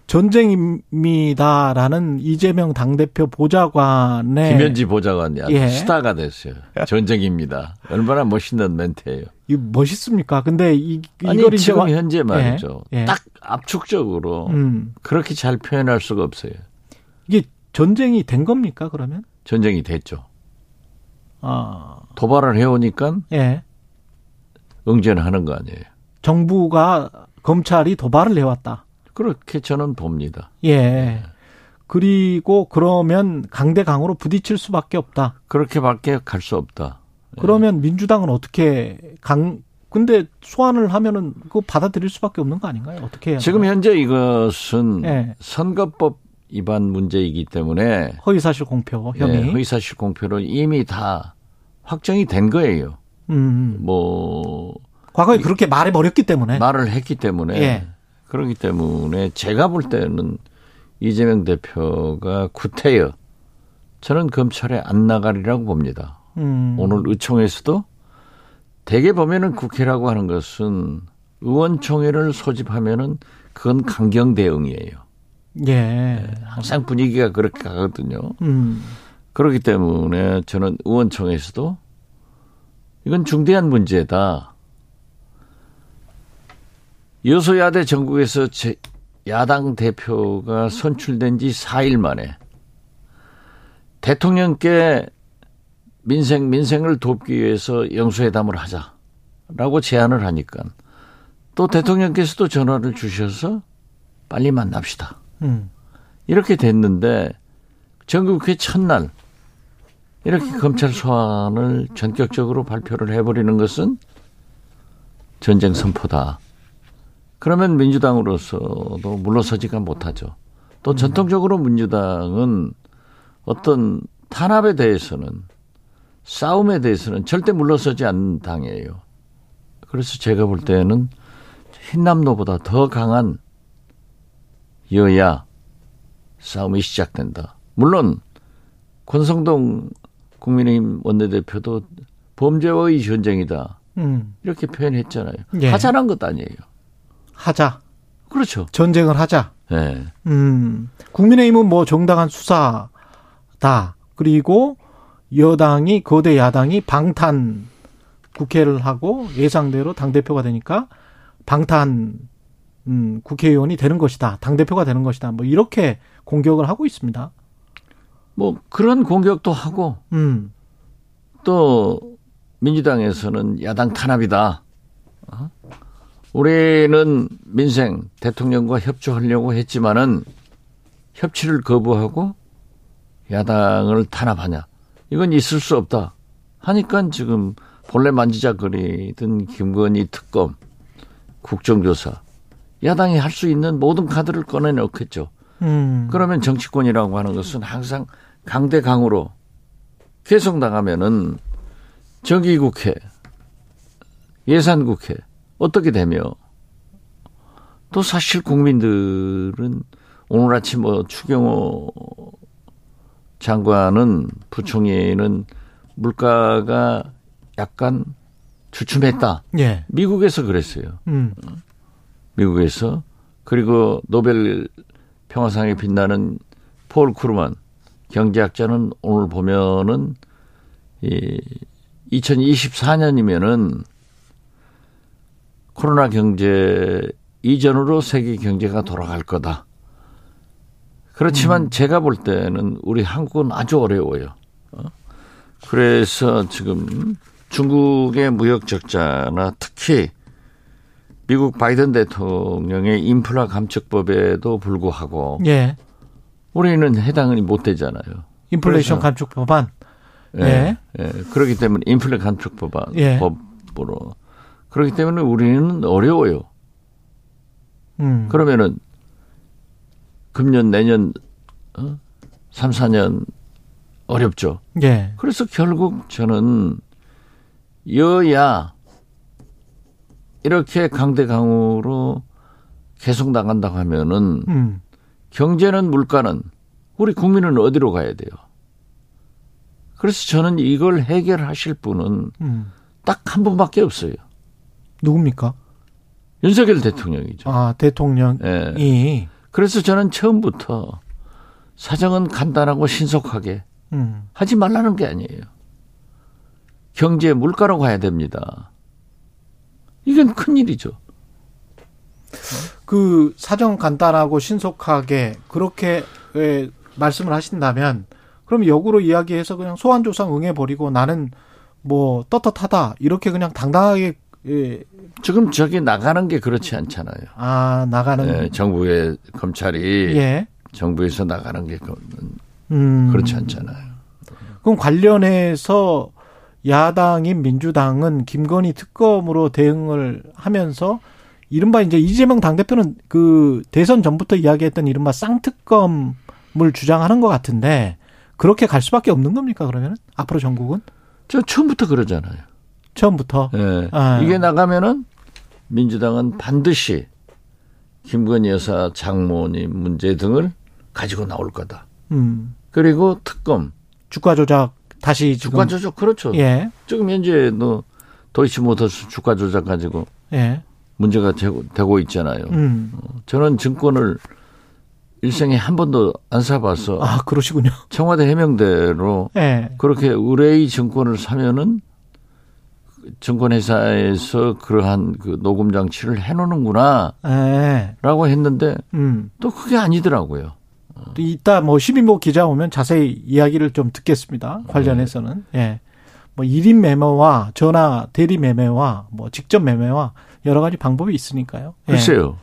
전쟁입니다라는 이재명 당대표 보좌관의 김현지 보좌관이 예. 스타가 됐어요. 전쟁입니다. 얼마나 멋있는 멘트예요. 이 멋있습니까? 근데 이 아니, 이걸 지금 와... 현재 말이죠. 예. 예. 딱 압축적으로 음. 그렇게 잘 표현할 수가 없어요. 이게 전쟁이 된 겁니까? 그러면 전쟁이 됐죠. 아 도발을 해오니까 예. 응전을 하는 거 아니에요. 정부가 검찰이 도발을 해왔다. 그렇게 저는 봅니다. 예. 네. 그리고 그러면 강대강으로 부딪힐 수밖에 없다. 그렇게밖에 갈 수 없다. 예. 그러면 네. 민주당은 어떻게 강 근데 소환을 하면은 그거 받아들일 수밖에 없는 거 아닌가요? 어떻게 해야 지금 현재 이것은 네. 선거법 위반 문제이기 때문에 허위사실 공표 혐의 네, 허위사실 공표를 이미 다 확정이 된 거예요. 음. 뭐 과거에 그렇게 말해 버렸기 때문에 말을 했기 때문에 예. 그렇기 때문에 제가 볼 때는 이재명 대표가 구태여 저는 검찰에 안 나가리라고 봅니다. 음. 오늘 의총에서도 대개 보면은 국회라고 하는 것은 의원총회를 소집하면은 그건 강경 대응이에요. 예. 네, 항상 분위기가 그렇게 가거든요. 음. 그렇기 때문에 저는 의원총회에서도 이건 중대한 문제다. 여소야대 전국에서 제, 야당 대표가 선출된 지 4일 만에 대통령께 민생 민생을 돕기 위해서 영수회담을 하자라고 제안을 하니까 또 대통령께서도 전화를 주셔서 빨리 만납시다. 음. 이렇게 됐는데 전국회 첫날 이렇게 검찰 소환을 전격적으로 발표를 해버리는 것은 전쟁 선포다. 그러면 민주당으로서도 물러서지가 못하죠. 또 전통적으로 민주당은 어떤 탄압에 대해서는 싸움에 대해서는 절대 물러서지 않는 당이에요. 그래서 제가 볼 때는 흰남노보다 더 강한 여야 싸움이 시작된다. 물론 권성동 국민의힘 원내대표도 범죄와의 전쟁이다. 음. 이렇게 표현했잖아요. 예. 하자란 것 아니에요. 하자. 그렇죠. 전쟁을 하자. 네. 음. 국민의힘은 뭐 정당한 수사다. 그리고 여당이 거대 야당이 방탄 국회를 하고 예상대로 당 대표가 되니까 방탄 음, 국회의원이 되는 것이다. 당 대표가 되는 것이다. 뭐 이렇게 공격을 하고 있습니다. 뭐 그런 공격도 하고 음. 또 민주당에서는 야당 탄압이다. 어? 우리는 민생 대통령과 협조하려고 했지만은 협치를 거부하고 야당을 탄압하냐. 이건 있을 수 없다. 하니까 지금 본래 만지작거리던 김건희 특검, 국정조사, 야당이 할 수 있는 모든 카드를 꺼내놓겠죠. 음. 그러면 정치권이라고 하는 것은 항상 강대 강으로 계속 나가면은 정기국회, 예산국회 어떻게 되며 또 사실 국민들은 오늘 아침 뭐 추경호 장관은 부총리는 물가가 약간 주춤했다. 예. 미국에서 그랬어요. 음. 미국에서 그리고 노벨 평화상에 빛나는 폴 크루만 경제학자는 오늘 보면은 이 2024년이면은 코로나 경제 이전으로 세계 경제가 돌아갈 거다. 그렇지만 음. 제가 볼 때는 우리 한국은 아주 어려워요. 어? 그래서 지금 중국의 무역 적자나 특히 미국 바이든 대통령의 인플라 감축법에도 불구하고 예. 우리는 해당이 못 되잖아요. 인플레이션 감축 법안. 예. 예. 예. 그렇기 때문에 인플레 감축 법안 예. 법으로 그렇기 때문에 우리는 어려워요. 음. 그러면은 금년 내년 어? 3, 4년 어렵죠. 예. 그래서 결국 저는 여야 이렇게 강대강으로 계속 나간다고 하면은 음. 경제는 물가는 우리 국민은 어디로 가야 돼요? 그래서 저는 이걸 해결하실 분은 음. 딱한 분밖에 없어요. 누굽니까? 윤석열 대통령이죠. 아, 대통령이. 예. 그래서 저는 처음부터 사정은 간단하고 신속하게 음. 하지 말라는 게 아니에요. 경제 물가로 가야 됩니다. 이건 큰일이죠. 그 사정 간단하고 신속하게 그렇게 말씀을 하신다면 그럼 역으로 이야기해서 그냥 소환 조상 응해 버리고 나는 뭐 떳떳하다 이렇게 그냥 당당하게 예. 지금 저기 나가는 게 그렇지 않잖아요. 아 나가는 예, 정부의 검찰이 예. 정부에서 나가는 게 그, 음. 그렇지 않잖아요. 그럼 관련해서 야당인 민주당은 김건희 특검으로 대응을 하면서 이른바 이제 이재명 당대표는 그 대선 전부터 이야기했던 이른바 쌍특검을 주장하는 것 같은데 그렇게 갈 수밖에 없는 겁니까 그러면 앞으로 전국은? 저 처음부터 그러잖아요. 처음부터. 네. 아. 이게 나가면은 민주당은 반드시 김건희 여사 장모님 문제 등을 가지고 나올 거다. 음. 그리고 특검. 주가 조작 다시 주가 조작 그렇죠. 예. 지금 현재 너 도이치모터스 주가 조작 가지고 예. 문제가 되고, 되고 있잖아요. 음. 어, 저는 증권을 일생에 한 번도 안 사봐서. 아, 그러시군요. 청와대 해명대로. 예. 그렇게 의뢰의 증권을 사면은 증권회사에서 그러한 그 녹음 장치를 해놓는구나. 네. 라고 했는데, 음. 또 그게 아니더라고요. 또 이따 뭐 시민보 기자 오면 자세히 이야기를 좀 듣겠습니다. 관련해서는. 예. 네. 뭐 1인 매매와 전화 대리 매매와 뭐 직접 매매와 여러 가지 방법이 있으니까요. 예. 글쎄요.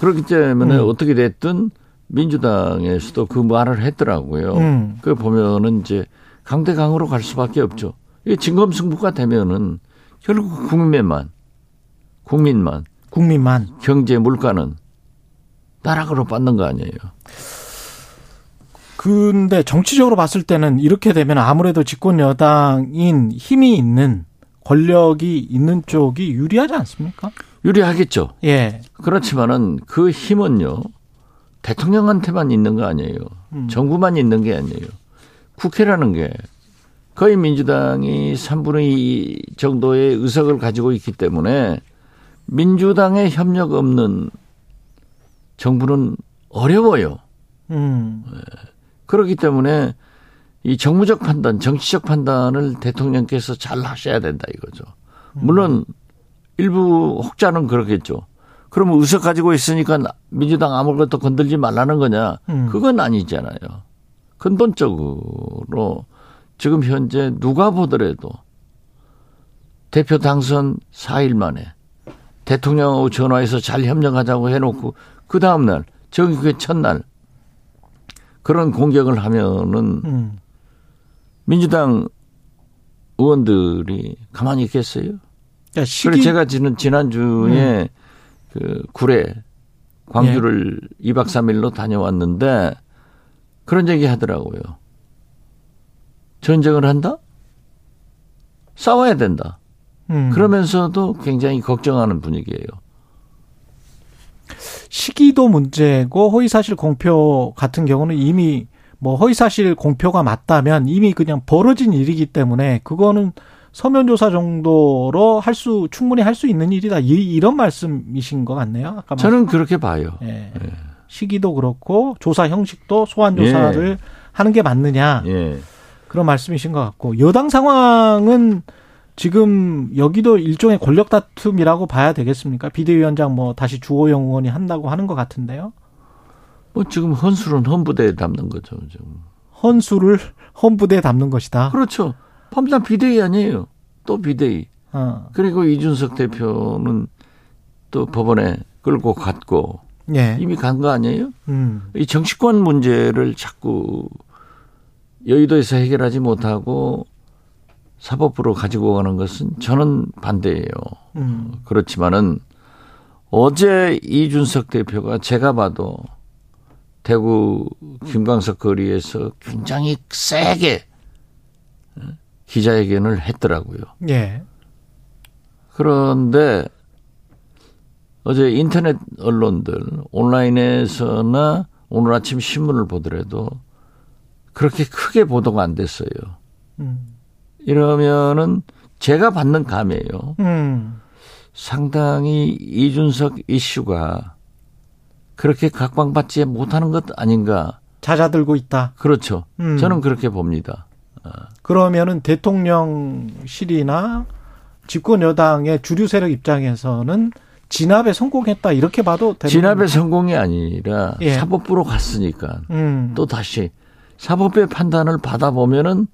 그렇기 때문에 음. 어떻게 됐든 민주당에서도 그 말을 했더라고요. 음. 그 보면은 이제 강대강으로 갈 수밖에 없죠. 이 진검승부가 되면은 결국 국민만, 국민만, 국민만 경제 물가는 나락으로 빠는 거 아니에요. 근데 정치적으로 봤을 때는 이렇게 되면 아무래도 집권 여당인 힘이 있는 권력이 있는 쪽이 유리하지 않습니까? 유리하겠죠. 예. 그렇지만은 그 힘은요 대통령한테만 있는 거 아니에요. 음. 정부만 있는 게 아니에요. 국회라는 게 거의 민주당이 3분의 2 정도의 의석을 가지고 있기 때문에 민주당의 협력 없는 정부는 어려워요. 음. 네. 그렇기 때문에 이 정무적 판단, 정치적 판단을 대통령께서 잘 하셔야 된다 이거죠. 물론 일부 혹자는 그렇겠죠. 그러면 의석 가지고 있으니까 민주당 아무것도 건들지 말라는 거냐? 음. 그건 아니잖아요. 근본적으로 지금 현재 누가 보더라도 대표 당선 4일 만에 대통령하고 전화해서 잘 협력하자고 해놓고 그 다음날 정기 첫날 그런 공격을 하면은 음. 민주당 의원들이 가만히 있겠어요? 야, 시기... 그래서 제가 지난 지난주에 음. 그 구례 광주를 예. 2박 3일로 다녀왔는데 그런 얘기 하더라고요. 전쟁을 한다? 싸워야 된다. 음. 그러면서도 굉장히 걱정하는 분위기예요. 시기도 문제고 허위사실 공표 같은 경우는 이미 뭐 허위사실 공표가 맞다면 이미 그냥 벌어진 일이기 때문에 그거는 서면 조사 정도로 할 수 충분히 할 수 있는 일이다 이, 런 말씀이신 것 같네요. 아까 저는 그렇게 봐요. 예. 예. 시기도 그렇고 조사 형식도 소환 조사를 예. 하는 게 맞느냐 예. 그런 말씀이신 것 같고 여당 상황은 지금 여기도 일종의 권력 다툼이라고 봐야 되겠습니까? 비대위원장 뭐 다시 주호영 의원이 한다고 하는 것 같은데요. 뭐 지금 헌수는 헌부대에 담는 거죠. 지금. 헌수를 헌부대에 담는 것이다. 그렇죠. 범상 비대위 아니에요. 또 비대위. 어. 그리고 이준석 대표는 또 법원에 끌고 갔고 예. 이미 간 거 아니에요? 음. 이 정치권 문제를 자꾸 여의도에서 해결하지 못하고 사법부로 가지고 가는 것은 저는 반대예요. 음. 그렇지만은 어제 이준석 대표가 제가 봐도 대구 김광석 거리에서 굉장히 세게 기자회견을 했더라고요. 예. 그런데 어제 인터넷 언론들 온라인에서나 오늘 아침 신문을 보더라도 그렇게 크게 보도가 안 됐어요. 음. 이러면은 제가 받는 감이에요. 음. 상당히 이준석 이슈가 그렇게 각광받지 못하는 것 아닌가. 잦아들고 있다. 그렇죠. 음. 저는 그렇게 봅니다. 어. 그러면은 대통령실이나 집권 여당의 주류 세력 입장에서는 진압에 성공했다 이렇게 봐도 되는 진압에 성공이 아니라 예. 사법부로 갔으니까 음. 또 다시 사법부의 판단을 받아보면은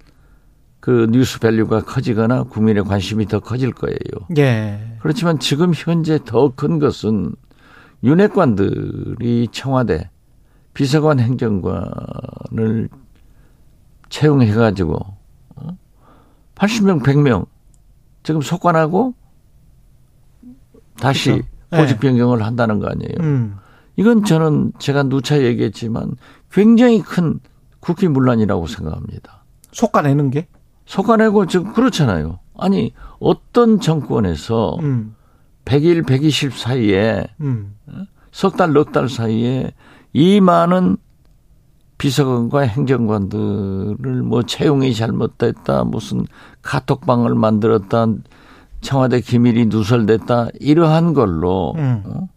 그 news value가 커지거나 국민의 관심이 더 커질 거예요. 예. 그렇지만 지금 현재 더 큰 것은 윤핵관들이 청와대 비서관 행정관을 채용해가지고 80명, 어? 100명 지금 솎아내고 다시 그렇죠. 보직 변경을 한다는 거 아니에요. 음. 이건 저는 제가 누차 얘기했지만 굉장히 큰 국회 문란이라고 생각합니다. 속아내는 게? 속아내고 지금 그렇잖아요. 아니 어떤 정권에서 음. 100일, 120 사이에 음. 석 달, 넉 달 사이에 이 많은 비서관과 행정관들을 뭐 채용이 잘못됐다, 무슨 카톡방을 만들었다, 청와대 기밀이 누설됐다, 이러한 걸로 음. 어?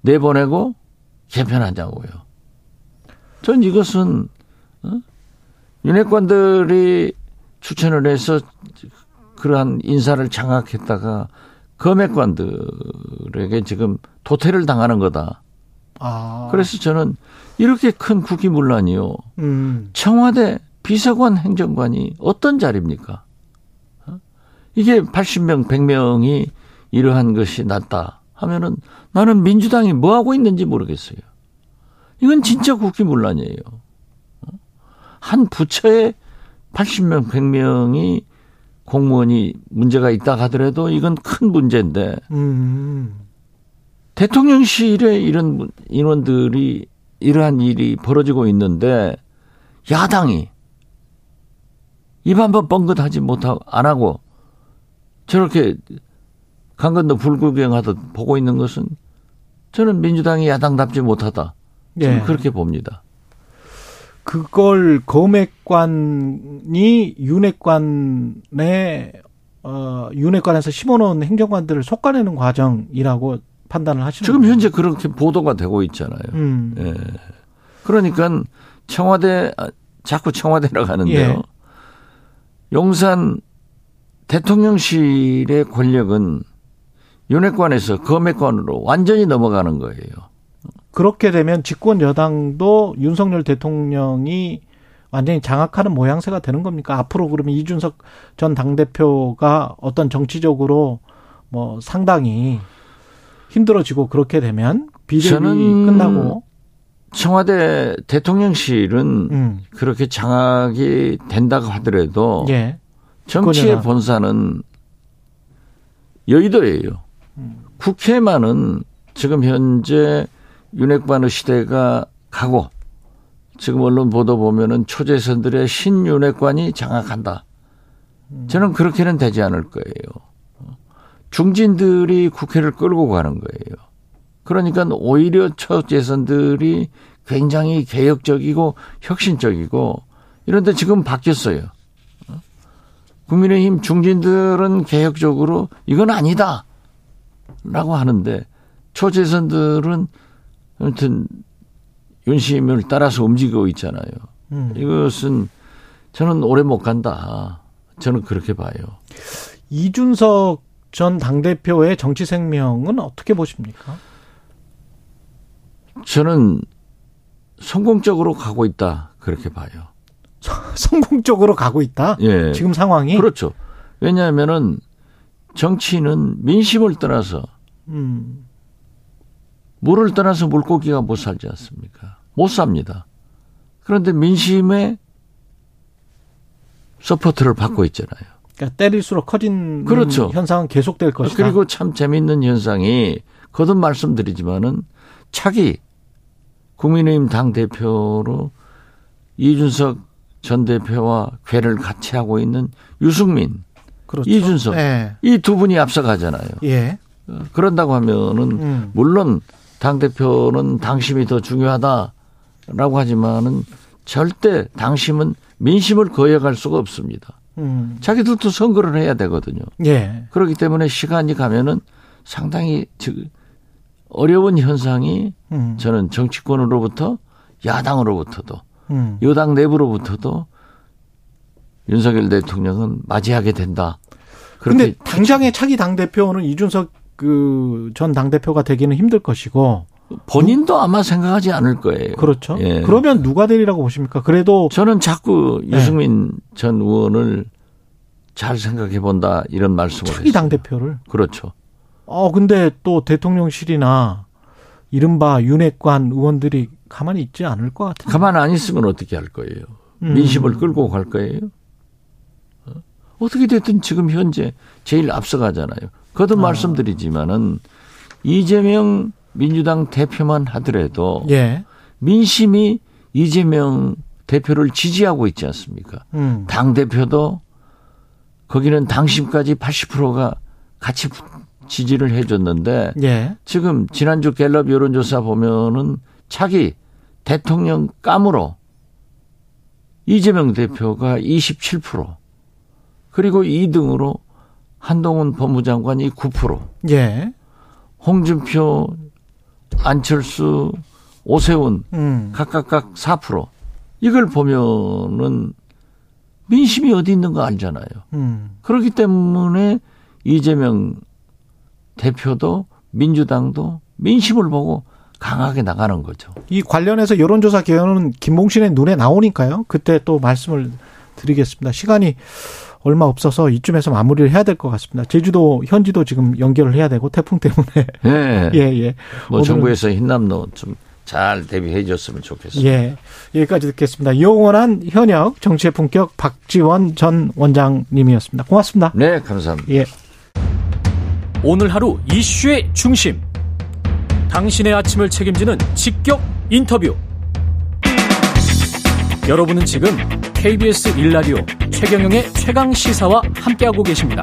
내보내고 개편하자고요. 전 이것은 어? 윤핵관들이 추천을 해서 그러한 인사를 장악했다가 검액관들에게 지금 도태를 당하는 거다. 아. 그래서 저는 이렇게 큰 국기문란이요. 음. 청와대 비서관 행정관이 어떤 자리입니까? 어? 이게 80명, 100명이 이러한 것이 낫다 하면은 나는 민주당이 뭐 하고 있는지 모르겠어요. 이건 진짜 국기문란이에요. 어? 한 부처에 80명, 100명이 공무원이 문제가 있다 하더라도 이건 큰 문제인데 음. 대통령실에 이런 인원들이 이러한 일이 벌어지고 있는데 야당이 입 한 번 뻥긋하지 못하고 안 하고 저렇게 강건도 불구경하듯 보고 있는 것은 저는 민주당이 야당답지 못하다. 저는 예. 그렇게 봅니다. 그걸 검액관이 윤핵관의 어 윤핵관에서 심어놓은 행정관들을 속아내는 과정이라고 판단을 하시는 지금 현재 그렇게 보도가 되고 있잖아요. 음. 예. 그러니까 청와대 아, 자꾸 청와대라고 하는데요. 예. 용산 대통령실의 권력은 윤핵관에서 검핵관으로 완전히 넘어가는 거예요. 그렇게 되면 집권 여당도 윤석열 대통령이 완전히 장악하는 모양새가 되는 겁니까? 앞으로 그러면 이준석 전 당대표가 어떤 정치적으로 뭐 상당히 힘들어지고 그렇게 되면 비대위 끝나고 청와대 대통령실은 음. 그렇게 장악이 된다고 하더라도 예. 정치의 본사는 여의도예요. 음. 국회만은 지금 현재 윤핵관의 시대가 가고 지금 언론 보도 보면은 초재선들의 신윤핵관이 장악한다. 저는 그렇게는 되지 않을 거예요. 중진들이 국회를 끌고 가는 거예요. 그러니까 오히려 초재선들이 굉장히 개혁적이고 혁신적이고 이런데 지금 바뀌었어요. 국민의힘 중진들은 개혁적으로 이건 아니다. 라고 하는데 초재선들은 아무튼 윤심을 따라서 움직이고 있잖아요. 음. 이것은 저는 오래 못 간다. 저는 그렇게 봐요. 이준석 전 당대표의 정치 생명은 어떻게 보십니까? 저는 성공적으로 가고 있다. 그렇게 봐요. 성공적으로 가고 있다? 예. 지금 상황이? 그렇죠. 왜냐하면은 정치는 민심을 떠나서 음. 물을 떠나서 물고기가 못 살지 않습니까? 못 삽니다. 그런데 민심의 support를 받고 있잖아요. 그러니까 때릴수록 커진 그렇죠. 현상은 계속될 것이다. 그리고 참 재미있는 현상이 거듭 말씀드리지만은 차기 국민의힘 당 대표로 이준석 전 대표와 궤를 같이 하고 있는 유승민, 그렇죠. 이준석 네. 이두 분이 앞서가잖아요. 예. 그런다고 하면은 음. 물론 당 대표는 당심이 더 중요하다라고 하지만은 절대 당심은 민심을 거역할 수가 없습니다. 음. 자기들도 선거를 해야 되거든요. 예. 그렇기 때문에 시간이 가면은 상당히 어려운 현상이 음. 저는 정치권으로부터 야당으로부터도 음. 여당 내부로부터도 윤석열 대통령은 맞이하게 된다. 그런데 당장의 차기 당 대표는 이준석 그 전 당 대표가 되기는 힘들 것이고 본인도 아마 생각하지 않을 거예요. 그렇죠. 예. 그러면 누가 되리라고 보십니까? 그래도 저는 자꾸 예. 유승민 전 의원을 잘 생각해 본다 이런 말씀을 차기 당 대표를 그렇죠. 어 근데 또 대통령실이나 이른바 윤핵관 의원들이 가만히 있지 않을 것 같아요. 가만 안 있으면 어떻게 할 거예요? 음. 민심을 끌고 갈 거예요? 어? 어떻게 됐든 지금 현재 제일 앞서가잖아요. 거듭 아. 말씀드리지만은 이재명 민주당 대표만 하더라도 예. 민심이 이재명 대표를 지지하고 있지 않습니까? 음. 당 대표도 거기는 당심까지 80%가 같이 지지를 해줬는데 예. 지금 지난주 갤럽 여론조사 보면은 차기 대통령 감으로 이재명 대표가 27% 그리고 2등으로 한동훈 법무장관이 9%. 예. 홍준표 안철수, 오세훈 음. 각각각 4% 이걸 보면은 민심이 어디 있는 거 알잖아요. 음. 그렇기 때문에 이재명 대표도 민주당도 민심을 보고 강하게 나가는 거죠. 이 관련해서 여론조사 개요는 김봉신의 눈에 나오니까요. 그때 또 말씀을 드리겠습니다. 시간이 얼마 없어서 이쯤에서 마무리를 해야 될 것 같습니다. 제주도 현지도 지금 연결을 해야 되고 태풍 때문에 예, (laughs) 예. 예. 뭐 정부에서 흰남노 좀 잘 대비해 줬으면 좋겠습니다. 예. 여기까지 듣겠습니다. 영원한 현역 정치의 품격 박지원 전 원장님이었습니다. 고맙습니다. 네, 감사합니다. 예. 오늘 하루 이슈의 중심. 당신의 아침을 책임지는 직격 인터뷰. 여러분은 지금 KBS 일라디오 최경영의 최강 시사와 함께하고 계십니다.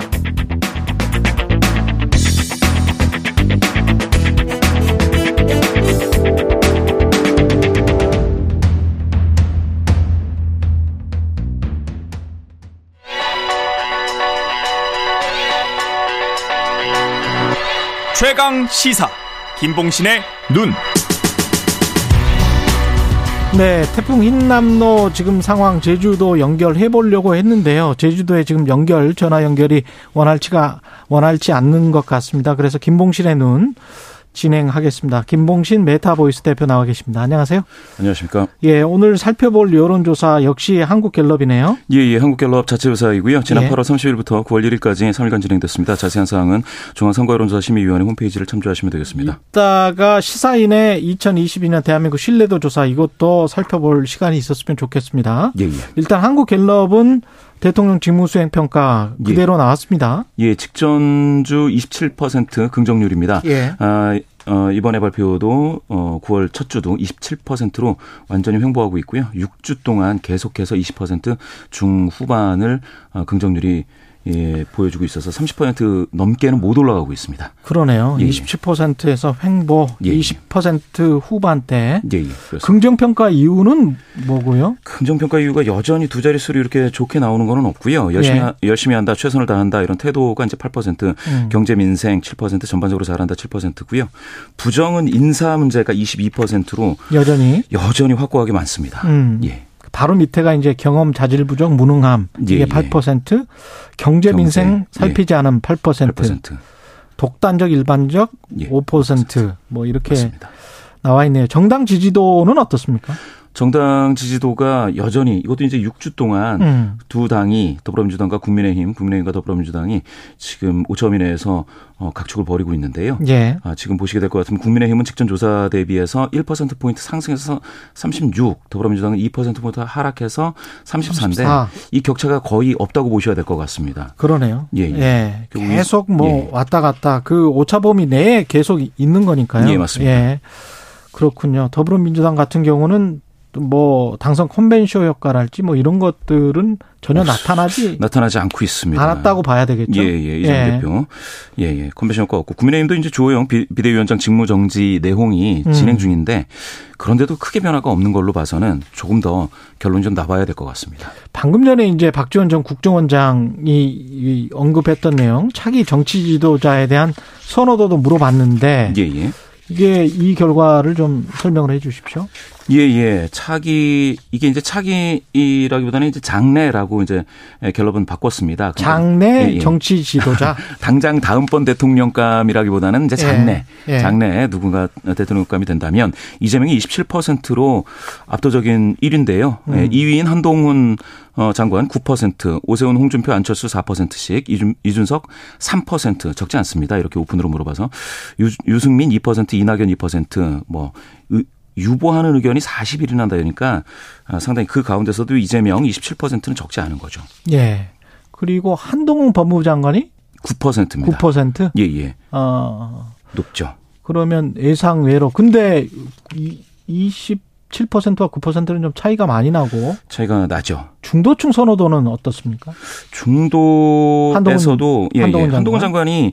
최강 시사 김봉신의 눈. 네, 태풍 힌남노 지금 상황 제주도 연결해 보려고 했는데요. 제주도에 지금 연결 전화 연결이 원활치가 원활치 않는 것 같습니다. 그래서 김봉신의 눈 진행하겠습니다. 김봉신 메타보이스 대표 나와 계십니다. 안녕하세요. 안녕하십니까. 예, 오늘 살펴볼 여론조사 역시 한국갤럽이네요. 예, 예, 한국갤럽 자체조사이고요. 지난 예. 8월 30일부터 9월 1일까지 3일간 진행됐습니다. 자세한 사항은 중앙선거여론조사심의위원회 홈페이지를 참조하시면 되겠습니다. 이따가 시사인의 2022년 대한민국 신뢰도 조사 이것도 살펴볼 시간이 있었으면 좋겠습니다. 예, 예. 일단 한국갤럽은 대통령 직무수행 평가 그대로 예. 나왔습니다. 예, 직전주 27% 긍정률입니다. 예. 아, 어, 이번에 발표도 어, 9월 첫 주도 27%로 완전히 횡보하고 있고요. 6주 동안 계속해서 20% 중후반을 어, 긍정률이 예, 보여주고 있어서 30% 넘게는 못 올라가고 있습니다. 그러네요. 예. 27%에서 횡보, 예. 20% 후반대. 예, 예. 긍정평가 이유는 뭐고요? 긍정평가 이유가 여전히 두 자릿수로 이렇게 좋게 나오는 건 없고요. 열심히, 예. 열심히 한다, 최선을 다한다 이런 태도가 이제 8%, 음. 경제 민생 7%, 전반적으로 잘한다 7%고요. 부정은 인사 문제가 22%로 여전히 여전히 확고하게 많습니다. 음. 예. 바로 밑에가 이제 경험 자질 부족 무능함 이게 예, 8%, 예. 경제 민생 살피지 예. 않은 8%, 8%. 독단적 일반적 예. 5%뭐 이렇게 맞습니다. 나와 있네요. 정당 지지도는 어떻습니까? 정당 지지도가 여전히 이것도 이제 6주 동안 음. 두 당이 더불어민주당과 국민의힘, 국민의힘과 더불어민주당이 지금 5점 이내에서 어, 각축을 벌이고 있는데요. 예. 아, 지금 보시게 될 것 같으면 국민의힘은 직전 조사 대비해서 1% 포인트 상승해서 36, 더불어민주당은 2% 포인트 하락해서 34인데 34. 이 격차가 거의 없다고 보셔야 될 것 같습니다. 그러네요. 예. 예. 예. 계속 뭐 예. 왔다 갔다 그 오차범위 내에 계속 있는 거니까요. 예, 맞습니다. 예. 그렇군요. 더불어민주당 같은 경우는 뭐 당선 컨벤쇼 효과랄지 뭐 이런 것들은 전혀 나타나지 나타나지 않고 있습니다. 않았다고 봐야 되겠죠. 예, 예, 이정 예. 대표. 예, 예. 컨벤션 효과 없고 국민의힘도 이제 조호영 비대위원장 직무 정지 내홍이 음. 진행 중인데 그런데도 크게 변화가 없는 걸로 봐서는 조금 더 결론 좀 나봐야 될 것 같습니다. 방금 전에 이제 박지원 전 국정원장이 언급했던 내용 차기 정치 지도자에 대한 선호도도 물어봤는데 예, 예. 이게 이 결과를 좀 설명을 해 주십시오. 예, 예. 차기, 이게 이제 차기라기보다는 이제 장래라고 이제 갤럽은 바꿨습니다. 장래 예, 예. 정치 지도자? (laughs) 당장 다음번 대통령감이라기보다는 이제 장래. 예, 예. 장래에 누군가 대통령감이 된다면 이재명이 27%로 압도적인 1위인데요. 음. 2위인 한동훈 어, 장관 9%, 오세훈, 홍준표, 안철수 4%씩, 이준, 이준석 3% 적지 않습니다. 이렇게 오픈으로 물어봐서 유, 유승민 2%, 이낙연 2%, 뭐 유보하는 의견이 40일이 난다 그러니까 아, 상당히 그 가운데서도 이재명 27%는 적지 않은 거죠. 예. 그리고 한동훈 법무부 장관이 9%입니다. 9%? 예, 예. 어. 높죠. 그러면 예상 외로 근데 27%와 9%는 좀 차이가 많이 나고 차이가 나죠. 중도층 선호도는 어떻습니까? 중도에서도 한동훈, 예, 한동훈, 예. 장관? 한동훈 장관이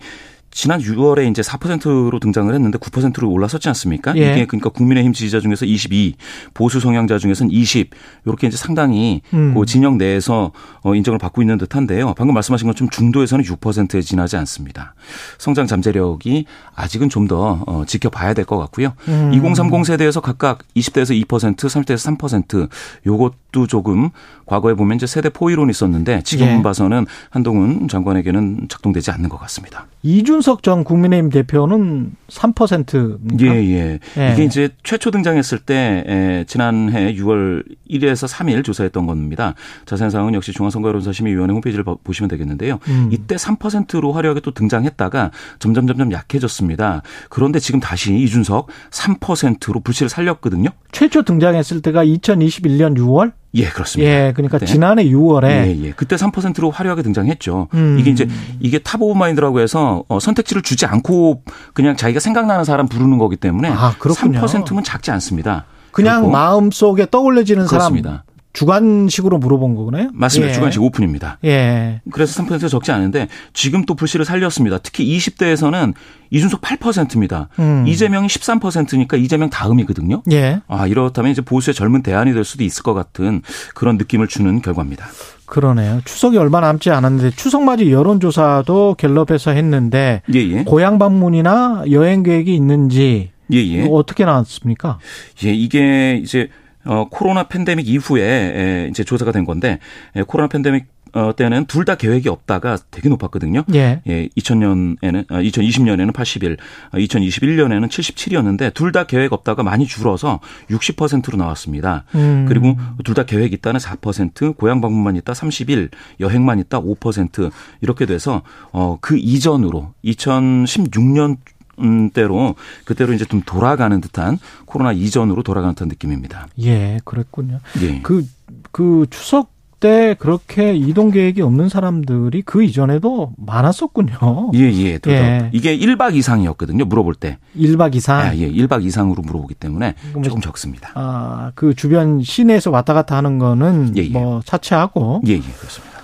지난 6월에 이제 4%로 등장을 했는데 9%로 올라섰지 않습니까? 예. 이게 그러니까 국민의힘 지지자 중에서 22, 보수 성향자 중에서는 20 이렇게 이제 상당히 음. 그 진영 내에서 어 인정을 받고 있는 듯한데요. 방금 말씀하신 것처럼 중도에서는 6%에 지나지 않습니다. 성장 잠재력이 아직은 좀더 어 지켜봐야 될 것 같고요. 음. 2030 세대에서 각각 20대에서 2%, 30대에서 3% 요것도 이 것도 조금 과거에 보면 이제 세대 포이론이 있었는데 지금 예. 봐서는 한동훈 장관에게는 작동되지 않는 것 같습니다. 이준석 전 국민의힘 대표는 3%입니까? 예, 예, 예. 이게 이제 최초 등장했을 때 에, 지난해 6월 1일에서 3일 조사했던 겁니다. 자세한 사항은 역시 중앙선거여론조사심의위원회 홈페이지를 보시면 되겠는데요. 음. 이때 3%로 화려하게 또 등장했다가 점점 점점 약해졌습니다. 그런데 지금 다시 이준석 3%로 불씨를 살렸거든요. 최초 등장했을 때가 2021년 6월? 예, 그렇습니다. 예, 그러니까 네. 지난해 6월에 예, 예. 그때 3%로 화려하게 등장했죠. 음. 이게 이제 이게 top of mind라고 해서 어, 선택지를 주지 않고 그냥 자기가 생각나는 사람 부르는 거기 때문에 아, 3%면 작지 않습니다. 그냥 마음속에 떠올려지는 그렇습니다. 사람 주관식으로 물어본 거군요. 맞습니다. 예. 주관식 오픈입니다. 예. 그래서 3%가 적지 않은데 지금 또 불씨를 살렸습니다. 특히 20대에서는 이준석 8%입니다. 음. 이재명이 13%니까 이재명 다음이거든요. 예. 아, 이렇다면 이제 보수의 젊은 대안이 될 수도 있을 것 같은 그런 느낌을 주는 결과입니다. 그러네요. 추석이 얼마 남지 않았는데 추석 맞이 여론조사도 갤럽에서 했는데 예예. 예. 고향 방문이나 여행 계획이 있는지 예예. 어떻게 나왔습니까? 예, 이게 이제 어, 코로나 팬데믹 이후에 에, 이제 조사가 된 건데 에, 코로나 팬데믹 어, 때는 둘 다 계획이 없다가 되게 높았거든요. 예. 예 2000년에는, 아, 2020년에는 81, 아, 2021년에는 77이었는데 둘 다 계획 없다가 많이 줄어서 60%로 나왔습니다. 음. 그리고 둘 다 계획 있다는 4%, 고향 방문만 있다 31, 여행만 있다 5% 이렇게 돼서 어, 그 이전으로 2016년 음, 때로 그때로 이제 좀 돌아가는 듯한 코로나 이전으로 돌아가는 듯한 느낌입니다. 예, 그랬군요. 예. 그, 그 추석 때 그렇게 이동 계획이 없는 사람들이 그 이전에도 많았었군요. 예, 예. 예. 이게 1박 이상이었거든요. 물어볼 때. 1박 이상? 예, 예. 1박 이상으로 물어보기 때문에 조금 적습니다. 아, 그 주변 시내에서 왔다 갔다 하는 거는 예, 예. 뭐 차치하고. 예, 예. 그렇습니다.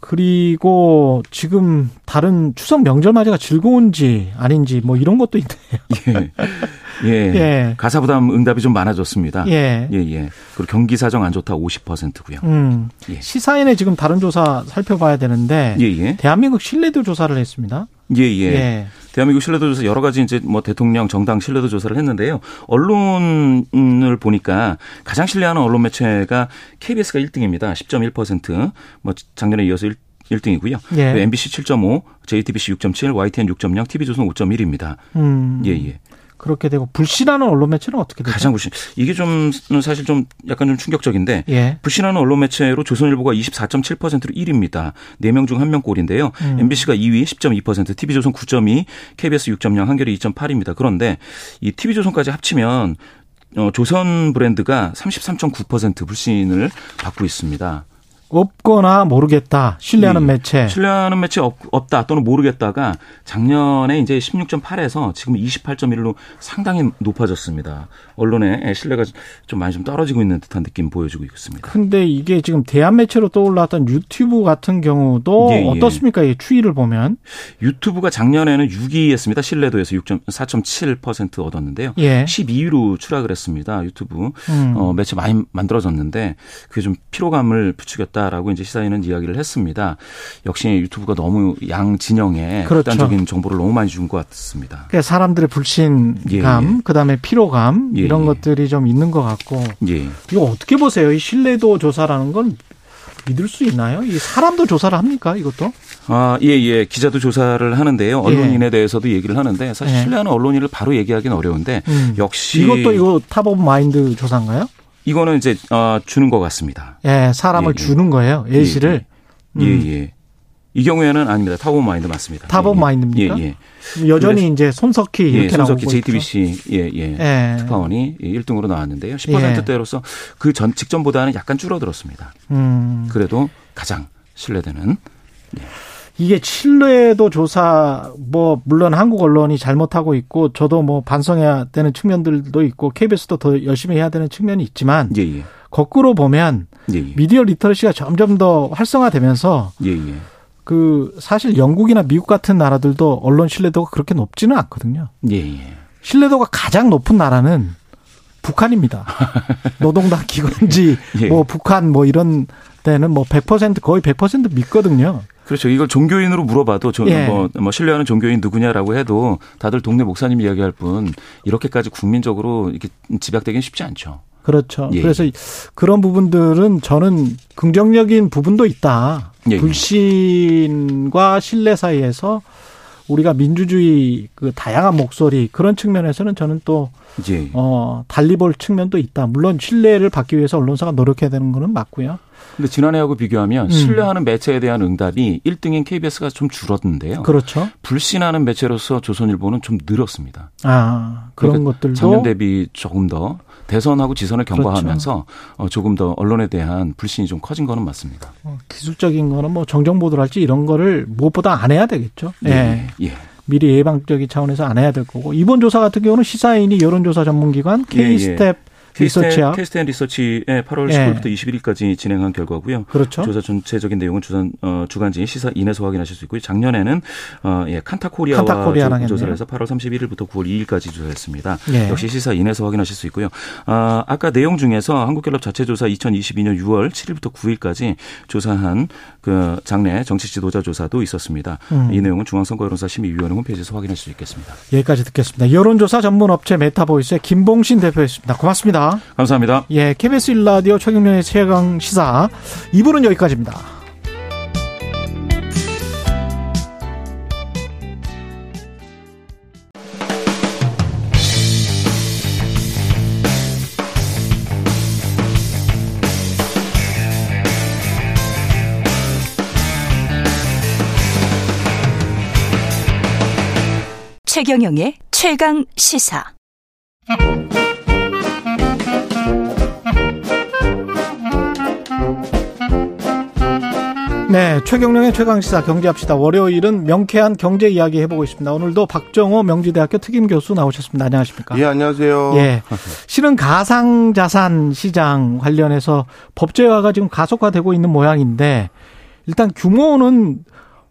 그리고 지금 다른 추석 명절 맞이가 즐거운지 아닌지 뭐 이런 것도 있네요. (laughs) 예. 예. 예. 가사 부담 응답이 좀 많아졌습니다. 예. 예, 예. 그리고 경기 사정 안 좋다 50%고요. 음. 예. 시사인의 지금 다른 조사 살펴봐야 되는데 예, 예. 대한민국 신뢰도 조사를 했습니다. 예, 예. 예. 대한민국 신뢰도 조사 여러 가지 이제 뭐 대통령 정당 신뢰도 조사를 했는데요. 언론을 보니까 가장 신뢰하는 언론 매체가 KBS가 1등입니다. 10.1%. 뭐 작년에 이어서 1 1등이고요. 예. MBC 7.5, JTBC 6.7, YTN 6.0, TV조선 5.1입니다. 음. 예, 예. 그렇게 되고 불신하는 언론 매체는 어떻게 되죠? 가장 불신. 이게 좀 사실 좀 약간 좀 충격적인데 예. 불신하는 언론 매체로 조선일보가 24.7%로 1위입니다. 4명 중 1명 꼴인데요. 음. MBC가 2위 10.2%, TV조선 9.2, KBS 6.0, 한겨레 2.8입니다. 그런데 이 TV조선까지 합치면 어, 조선 브랜드가 33.9% 불신을 받고 있습니다. 없거나 모르겠다. 신뢰하는 예. 매체. 신뢰하는 매체 없, 다 또는 모르겠다가 작년에 이제 16.8에서 지금 28.1로 상당히 높아졌습니다. 언론의 신뢰가 좀 많이 좀 떨어지고 있는 듯한 느낌 보여주고 있습니다. 근데 이게 지금 대한 매체로 떠올랐던 유튜브 같은 경우도 예, 예. 어떻습니까? 이 추이를 보면. 유튜브가 작년에는 6위였습니다. 신뢰도에서 6.4.7% 얻었는데요. 예. 12위로 추락을 했습니다. 유튜브. 음. 어, 매체 많이 만들어졌는데 그게 좀 피로감을 부추겼다. 있다라고 이제 시사인은 이야기를 했습니다. 역시 유튜브가 너무 양 진영에 그렇죠. 극단적인 정보를 너무 많이 준 것 같습니다. 그러니까 사람들의 불신감, 예. 예. 그다음에 피로감 예. 이런 예. 것들이 좀 있는 것 같고 예. 이거 어떻게 보세요? 이 신뢰도 조사라는 건 믿을 수 있나요? 이 사람도 조사를 합니까? 이것도? 아, 예, 예. 기자도 조사를 하는데요. 언론인에 예. 대해서도 얘기를 하는데 사실 예. 신뢰하는 언론인을 바로 얘기하기는 어려운데 음. 역시 이것도 이거 top of mind 조사인가요? 이거는 이제 어, 주는 것 같습니다. 예, 사람을 예, 예. 주는 거예요. 예시를. 예, 예. 음. 예, 이 경우에는 아닙니다. top of mind 맞습니다. top of mind입니까? 예, 예. 여전히 이제 손석희 이렇게 예, 손석희 JTBC 예, 예. 예. 특파원이 1등으로 나왔는데요. 10%대로서 그 전 직전보다는 약간 줄어들었습니다. 음. 그래도 가장 신뢰되는 예. 이게 신뢰도 조사 뭐 물론 한국 언론이 잘못하고 있고 저도 뭐 반성해야 되는 측면들도 있고 KBS도 더 열심히 해야 되는 측면이 있지만 예, 예. 거꾸로 보면 예, 예. 미디어 리터러시가 점점 더 활성화되면서 예, 예. 그 사실 영국이나 미국 같은 나라들도 언론 신뢰도가 그렇게 높지는 않거든요. 신뢰도가 가장 높은 나라는 북한입니다. (laughs) 노동당 기관지 뭐 북한 뭐 이런 때는 뭐 100% 거의 100% 믿거든요. 그렇죠. 이걸 종교인으로 물어봐도 저, 예. 뭐, 뭐 신뢰하는 종교인 누구냐라고 해도 다들 동네 목사님 이야기할 뿐 이렇게까지 국민적으로 이렇게 집약되기는 쉽지 않죠. 그렇죠. 예. 그래서 그런 부분들은 저는 긍정적인 부분도 있다. 예. 불신과 신뢰 사이에서 우리가 민주주의 그 다양한 목소리 그런 측면에서는 저는 또 예. 어, 달리 볼 측면도 있다. 물론 신뢰를 받기 위해서 언론사가 노력해야 되는 거는 맞고요. 근데 지난해하고 비교하면 음. 신뢰하는 매체에 대한 응답이 1등인 KBS가 좀 줄었는데요. 그렇죠. 불신하는 매체로서 조선일보는 좀 늘었습니다. 아, 그런 그러니까 것들도 작년 대비 조금 더 대선하고 지선을 경과하면서 그렇죠. 조금 더 언론에 대한 불신이 좀 커진 거는 맞습니다. 어, 기술적인 거는 뭐 정정 보도랄지 이런 거를 무엇보다 안 해야 되겠죠. 예. 예. 예. 미리 예방적인 차원에서 안 해야 될 거고 이번 조사 같은 경우는 시사인이 여론조사 전문기관 케이스탯 예, 예. 리서치 케이스탯 리서치의 8월 예. 10일부터 21일까지 진행한 결과고요. 그렇죠. 조사 전체적인 내용은 주간 어, 주간지 시사 인에서 확인하실 수 있고요. 작년에는 어, 예, 칸타코리아와 칸타코리아 조사를 해서 8월 31일부터 9월 2일까지 조사했습니다. 예. 역시 시사 인에서 확인하실 수 있고요. 아, 아까 내용 중에서 한국갤럽 자체 조사 2022년 6월 7일부터 9일까지 조사한 그 장래 정치 지도자 조사도 있었습니다. 음. 이 내용은 중앙선거여론조사 심의위원회 홈페이지에서 확인할 수 있겠습니다. 여기까지 듣겠습니다. 여론조사 전문 업체 메타보이스의 김봉신 대표였습니다. 고맙습니다. 감사합니다. 예, KBS 1라디오 최경영의 최강 시사 2부는 여기까지입니다. 최경영의 최강 시사. 네, 최경령의 최강시사 경제합시다. 월요일은 명쾌한 경제 이야기 해보고 있습니다. 오늘도 박정호 명지대학교 특임 교수 나오셨습니다. 안녕하십니까? 예, 안녕하세요. 예. 실은 가상자산 시장 관련해서 법제화가 지금 가속화되고 있는 모양인데 일단 규모는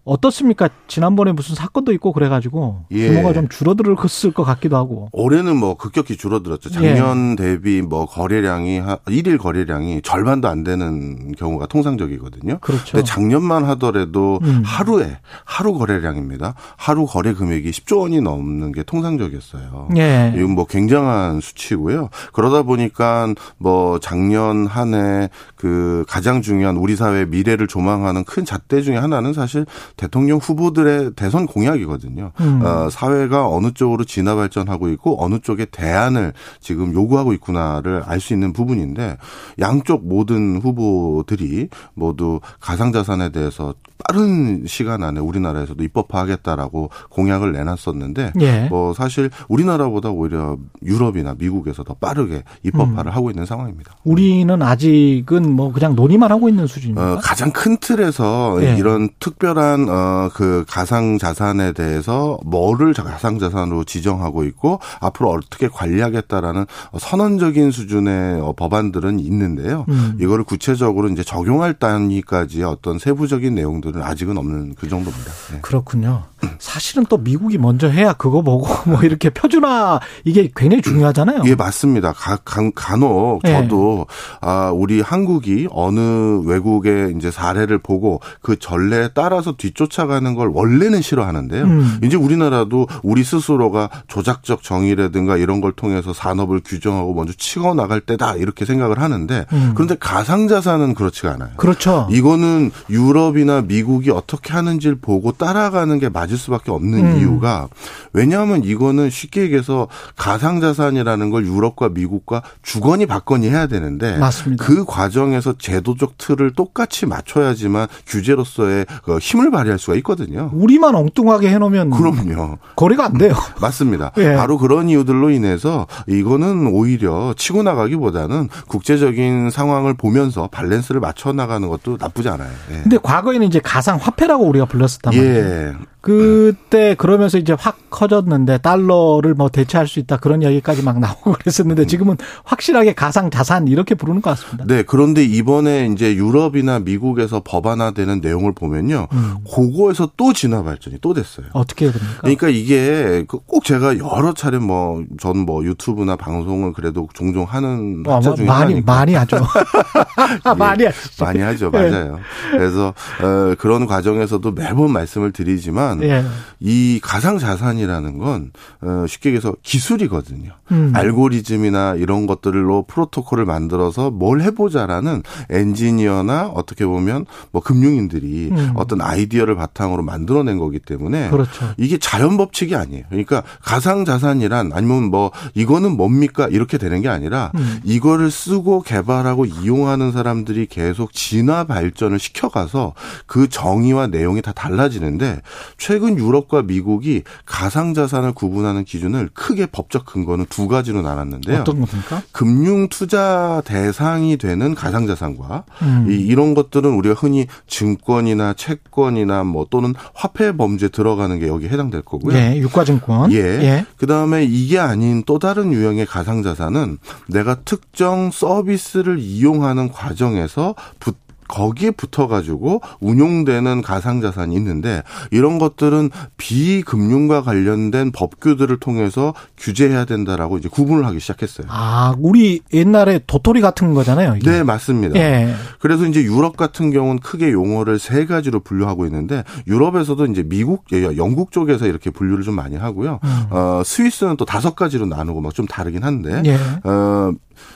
어떻습니까? 지난번에 무슨 사건도 있고 그래가지고 예. 규모가 좀 줄어들었을 것 같기도 하고. 올해는 뭐 급격히 줄어들었죠. 작년 예. 대비 뭐 거래량이 일일 거래량이 절반도 안 되는 경우가 통상적이거든요. 그렇죠. 근데 작년만 하더라도 음. 하루에 하루 거래량입니다. 하루 거래 금액이 10조 원이 넘는 게 통상적이었어요. 예. 이건 뭐 굉장한 수치고요. 그러다 보니까 뭐 작년 한 해 그 가장 중요한 우리 사회 미래를 조망하는 큰 잣대 중에 하나는 사실 대통령 후보들의 대선 공약이거든요. 음. 어, 사회가 어느 쪽으로 진화 발전하고 있고 어느 쪽에 대안을 지금 요구하고 있구나를 알 수 있는 부분인데 양쪽 모든 후보들이 모두 가상자산에 대해서 빠른 시간 안에 우리나라에서도 입법화하겠다라고 공약을 내놨었는데 예. 뭐 사실 우리나라보다 오히려 유럽이나 미국에서 더 빠르게 입법화를 음. 하고 있는 상황입니다. 우리는 아직은 뭐 그냥 논의만 하고 있는 수준입니다. 어, 가장 큰 틀에서 예. 이런 특별한 어, 그 가상 자산에 대해서 뭐를 가상 자산으로 지정하고 있고 앞으로 어떻게 관리하겠다라는 선언적인 수준의 어, 법안들은 있는데요. 음. 이거를 구체적으로 이제 적용할 단위까지 어떤 세부적인 내용들 은 아직은 없는 그 정도입니다. 네. 그렇군요. 사실은 또 미국이 먼저 해야 그거 보고 (laughs) 뭐 이렇게 표준화 이게 굉장히 중요하잖아요. 예, 맞습니다. 가, 간, 간혹 예. 저도 예. 아, 우리 한국이 어느 외국의 이제 사례를 보고 그 전례에 따라서 뒤쫓아가는 걸 원래는 싫어하는데요. 음. 이제 우리나라도 우리 스스로가 조작적 정의라든가 이런 걸 통해서 산업을 규정하고 먼저 치고 나갈 때다 이렇게 생각을 하는데 음. 그런데 가상 자산은 그렇지가 않아요. 그렇죠. 이거는 유럽이나 미국이 어떻게 하는지를 보고 따라가는 게 맞을 수밖에 없는 음. 이유가 왜냐하면 이거는 쉽게 얘기해서 가상자산이라는 걸 유럽과 미국과 주거니 받거니 해야 되는데 맞습니다. 그 과정에서 제도적 틀을 똑같이 맞춰야지만 규제로서의 그 힘을 발휘할 수가 있거든요. 우리만 엉뚱하게 해놓으면 그럼요. 거래가 안 돼요. 맞습니다. 예. 바로 그런 이유들로 인해서 이거는 오히려 치고 나가기보다는 국제적인 상황을 보면서 밸런스를 맞춰 나가는 것도 나쁘지 않아요. 예. 근데 과거에는 이제 가상 화폐라고 우리가 불렀었단 말이에요. 예. 그때 그러면서 이제 확 커졌는데 달러를 뭐 대체할 수 있다 그런 이야기까지 막 나오고 (laughs) 그랬었는데 음. 지금은 확실하게 가상 자산 이렇게 부르는 것 같습니다. 네, 그런데 이번에 이제 유럽이나 미국에서 법안화되는 내용을 보면요, 음. 그거에서 또 진화 발전이 또 됐어요. 어떻게 해야 됩니까? 그러니까 이게 그꼭 제가 여러 차례 뭐전뭐 유튜브나 방송을 그래도 종종 하는 어, 학자 중에 많이 하니까. 많이 하죠. (laughs) 예, 많이 하죠. 많이 하죠, 맞아요. 네. 그래서 어, 그런 과정에서도 매번 말씀을 드리지만. 보면 예. 이 가상 자산이라는 건 어, 쉽게 얘기해서 기술이거든요. 음. 알고리즘이나 이런 것들로 프로토콜을 만들어서 뭘 해보자라는 엔지니어나 어떻게 보면 뭐 금융인들이 음. 어떤 아이디어를 바탕으로 만들어낸 거기 때문에 그렇죠. 이게 자연 법칙이 아니에요. 그러니까 가상 자산이란 아니면 뭐 이거는 뭡니까 이렇게 되는 게 아니라 음. 이거를 쓰고 개발하고 이용하는 사람들이 계속 진화 발전을 시켜가서 그 정의와 내용이 다 달라지는데 최근 유럽과 미국이 가상 자산을 구분하는 기준을 크게 법적 근거는 두 가지로 나눴는데요. 어떤 겁니까? 금융 투자 대상이 되는 가상 자산과 음. 이, 이런 것들은 우리가 흔히 증권이나 채권이나 뭐 또는 화폐 범죄 들어가는 게 여기 해당될 거고요. 예, 유가증권. 예. 예. 그다음에 이게 아닌 또 다른 유형의 가상 자산은 내가 특정 서비스를 이용하는 과정에서 붙 거기에 붙어가지고 운용되는 가상자산이 있는데 이런 것들은 비금융과 관련된 법규들을 통해서 규제해야 된다라고 이제 구분을 하기 시작했어요. 아, 우리 옛날에 도토리 같은 거잖아요. 이게. 네, 맞습니다. 예. 그래서 이제 유럽 같은 경우는 크게 용어를 세 가지로 분류하고 있는데 유럽에서도 이제 미국, 예, 영국 쪽에서 이렇게 분류를 좀 많이 하고요. 음. 어, 스위스는 또 다섯 가지로 나누고 막 좀 다르긴 한데 예. 어,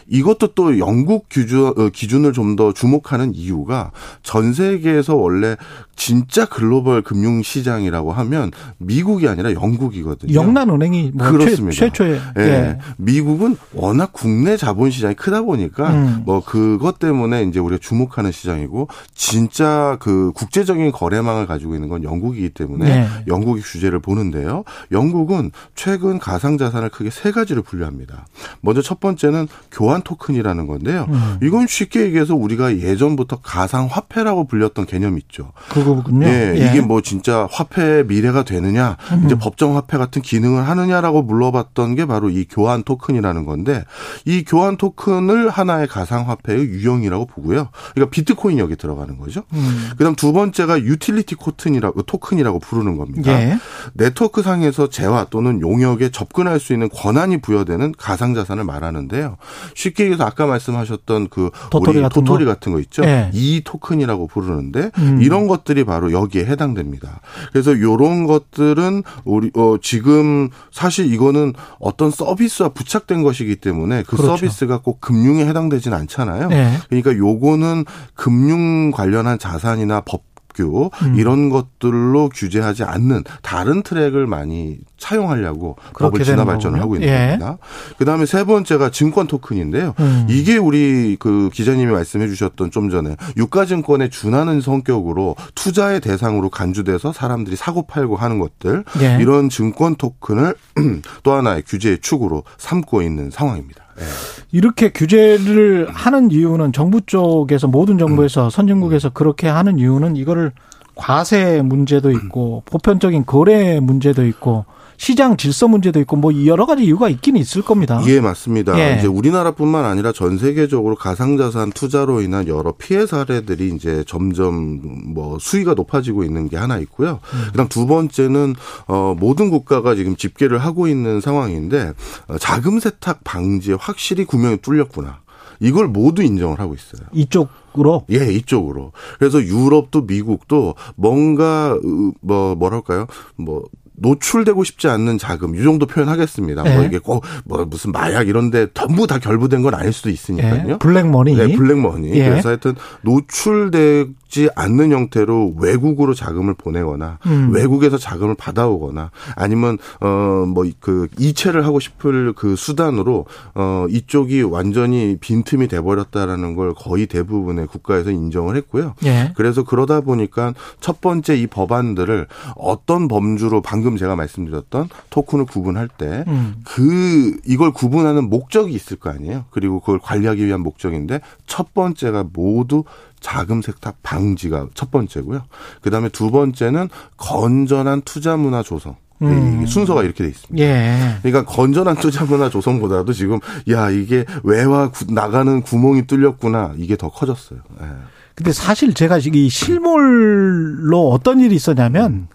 이것도 또 영국 기준, 어, 기준을 좀 더 주목하는 이유가 전 세계에서 원래 진짜 글로벌 금융 시장이라고 하면 미국이 아니라 영국이거든요. 영란은행이 뭐 그렇습니다. 최, 초에 예. 예. 미국은 워낙 국내 자본 시장이 크다 보니까 음. 뭐 그것 때문에 이제 우리가 주목하는 시장이고 진짜 그 국제적인 거래망을 가지고 있는 건 영국이기 때문에 네. 영국이 규제를 보는데요. 영국은 최근 가상 자산을 크게 세 가지를 분류합니다. 먼저 첫 번째는 교환 토큰이라는 건데요. 음. 이건 쉽게 얘기해서 우리가 예전부터 가상 화폐라고 불렸던 개념이 있죠. 그거 군요. 예, 예. 이게 뭐 진짜 화폐의 미래가 되느냐, 음. 이제 법정 화폐 같은 기능을 하느냐라고 물어봤던 게 바로 이 교환 토큰이라는 건데 이 교환 토큰을 하나의 가상 화폐의 유형이라고 보고요. 그러니까 비트코인 여기 들어가는 거죠. 음. 그다음 두 번째가 유틸리티 코튼이라고 토큰이라고 부르는 겁니다. 예. 네트워크 상에서 재화 또는 용역에 접근할 수 있는 권한이 부여되는 가상 자산을 말하는데요. 쉽게 얘기해서 아까 말씀하셨던 그 도토리 같은 도토리 거? 같은 거 있죠. 네. 이 토큰이라고 부르는데 음. 이런 것들 이 바로 여기에 해당됩니다. 그래서 이런 것들은 우리 어 지금 사실 이거는 어떤 서비스와 부착된 것이기 때문에 그 그렇죠. 서비스가 꼭 금융에 해당되지는 않잖아요. 네. 그러니까 요거는 금융 관련한 자산이나 법 법규 음. 이런 것들로 규제하지 않는 다른 트랙을 많이 차용하려고 법을 진화 발전을 하고 있는 예. 겁니다. 그다음에 세 번째가 증권 토큰인데요. 음. 이게 우리 그 기자님이 말씀해 주셨던 좀 전에 유가 증권에 준하는 성격으로 투자의 대상으로 간주돼서 사람들이 사고 팔고 하는 것들 예. 이런 증권 토큰을 (clears throat) 또 하나의 규제의 축으로 삼고 있는 상황입니다. 예. 이렇게 규제를 하는 이유는 정부 쪽에서 모든 정부에서 음. 선진국에서 그렇게 하는 이유는 이거를 과세 문제도 있고 보편적인 거래 문제도 있고 시장 질서 문제도 있고 뭐 여러 가지 이유가 있긴 있을 겁니다. 예, 맞습니다. 예. 이제 우리나라뿐만 아니라 전 세계적으로 가상자산 투자로 인한 여러 피해 사례들이 이제 점점 뭐 수위가 높아지고 있는 게 하나 있고요. 음. 그다음 두 번째는 어 모든 국가가 지금 집계를 하고 있는 상황인데 어, 자금 세탁 방지에 확실히 구멍이 뚫렸구나. 이걸 모두 인정을 하고 있어요. 이쪽 으로? 예, 이쪽으로. 그래서 유럽도 미국도 뭔가 뭐 뭐랄까요? 뭐 노출되고 싶지 않는 자금 이 정도 표현하겠습니다. 뭐 네. 뭐 이게 꼭 뭐 무슨 마약 이런데 전부 다 결부된 건 아닐 수도 있으니까요. 네. 블랙머니. 네, 블랙머니. 예. 그래서 하여튼 노출되지 않는 형태로 외국으로 자금을 보내거나 음. 외국에서 자금을 받아오거나 아니면 어 뭐 그 이체를 하고 싶을 그 수단으로 어 이쪽이 완전히 빈틈이 돼 버렸다라는 걸 거의 대부분의 국가에서 인정을 했고요. 예. 그래서 그러다 보니까 첫 번째 이 법안들을 어떤 범주로 방금 방금 제가 말씀드렸던 토큰을 구분할 때그 음. 이걸 구분하는 목적이 있을 거 아니에요. 그리고 그걸 관리하기 위한 목적인데 첫 번째가 모두 자금 세탁 방지가 첫 번째고요. 그다음에 두 번째는 건전한 투자 문화 조성. 음. 순서가 이렇게 돼 있습니다. 예. 그러니까 건전한 투자 문화 조성보다도 지금 야 이게 외화 구, 나가는 구멍이 뚫렸구나 이게 더 커졌어요. 예. 근데 사실 제가 이 실물로 어떤 일이 있었냐면 음.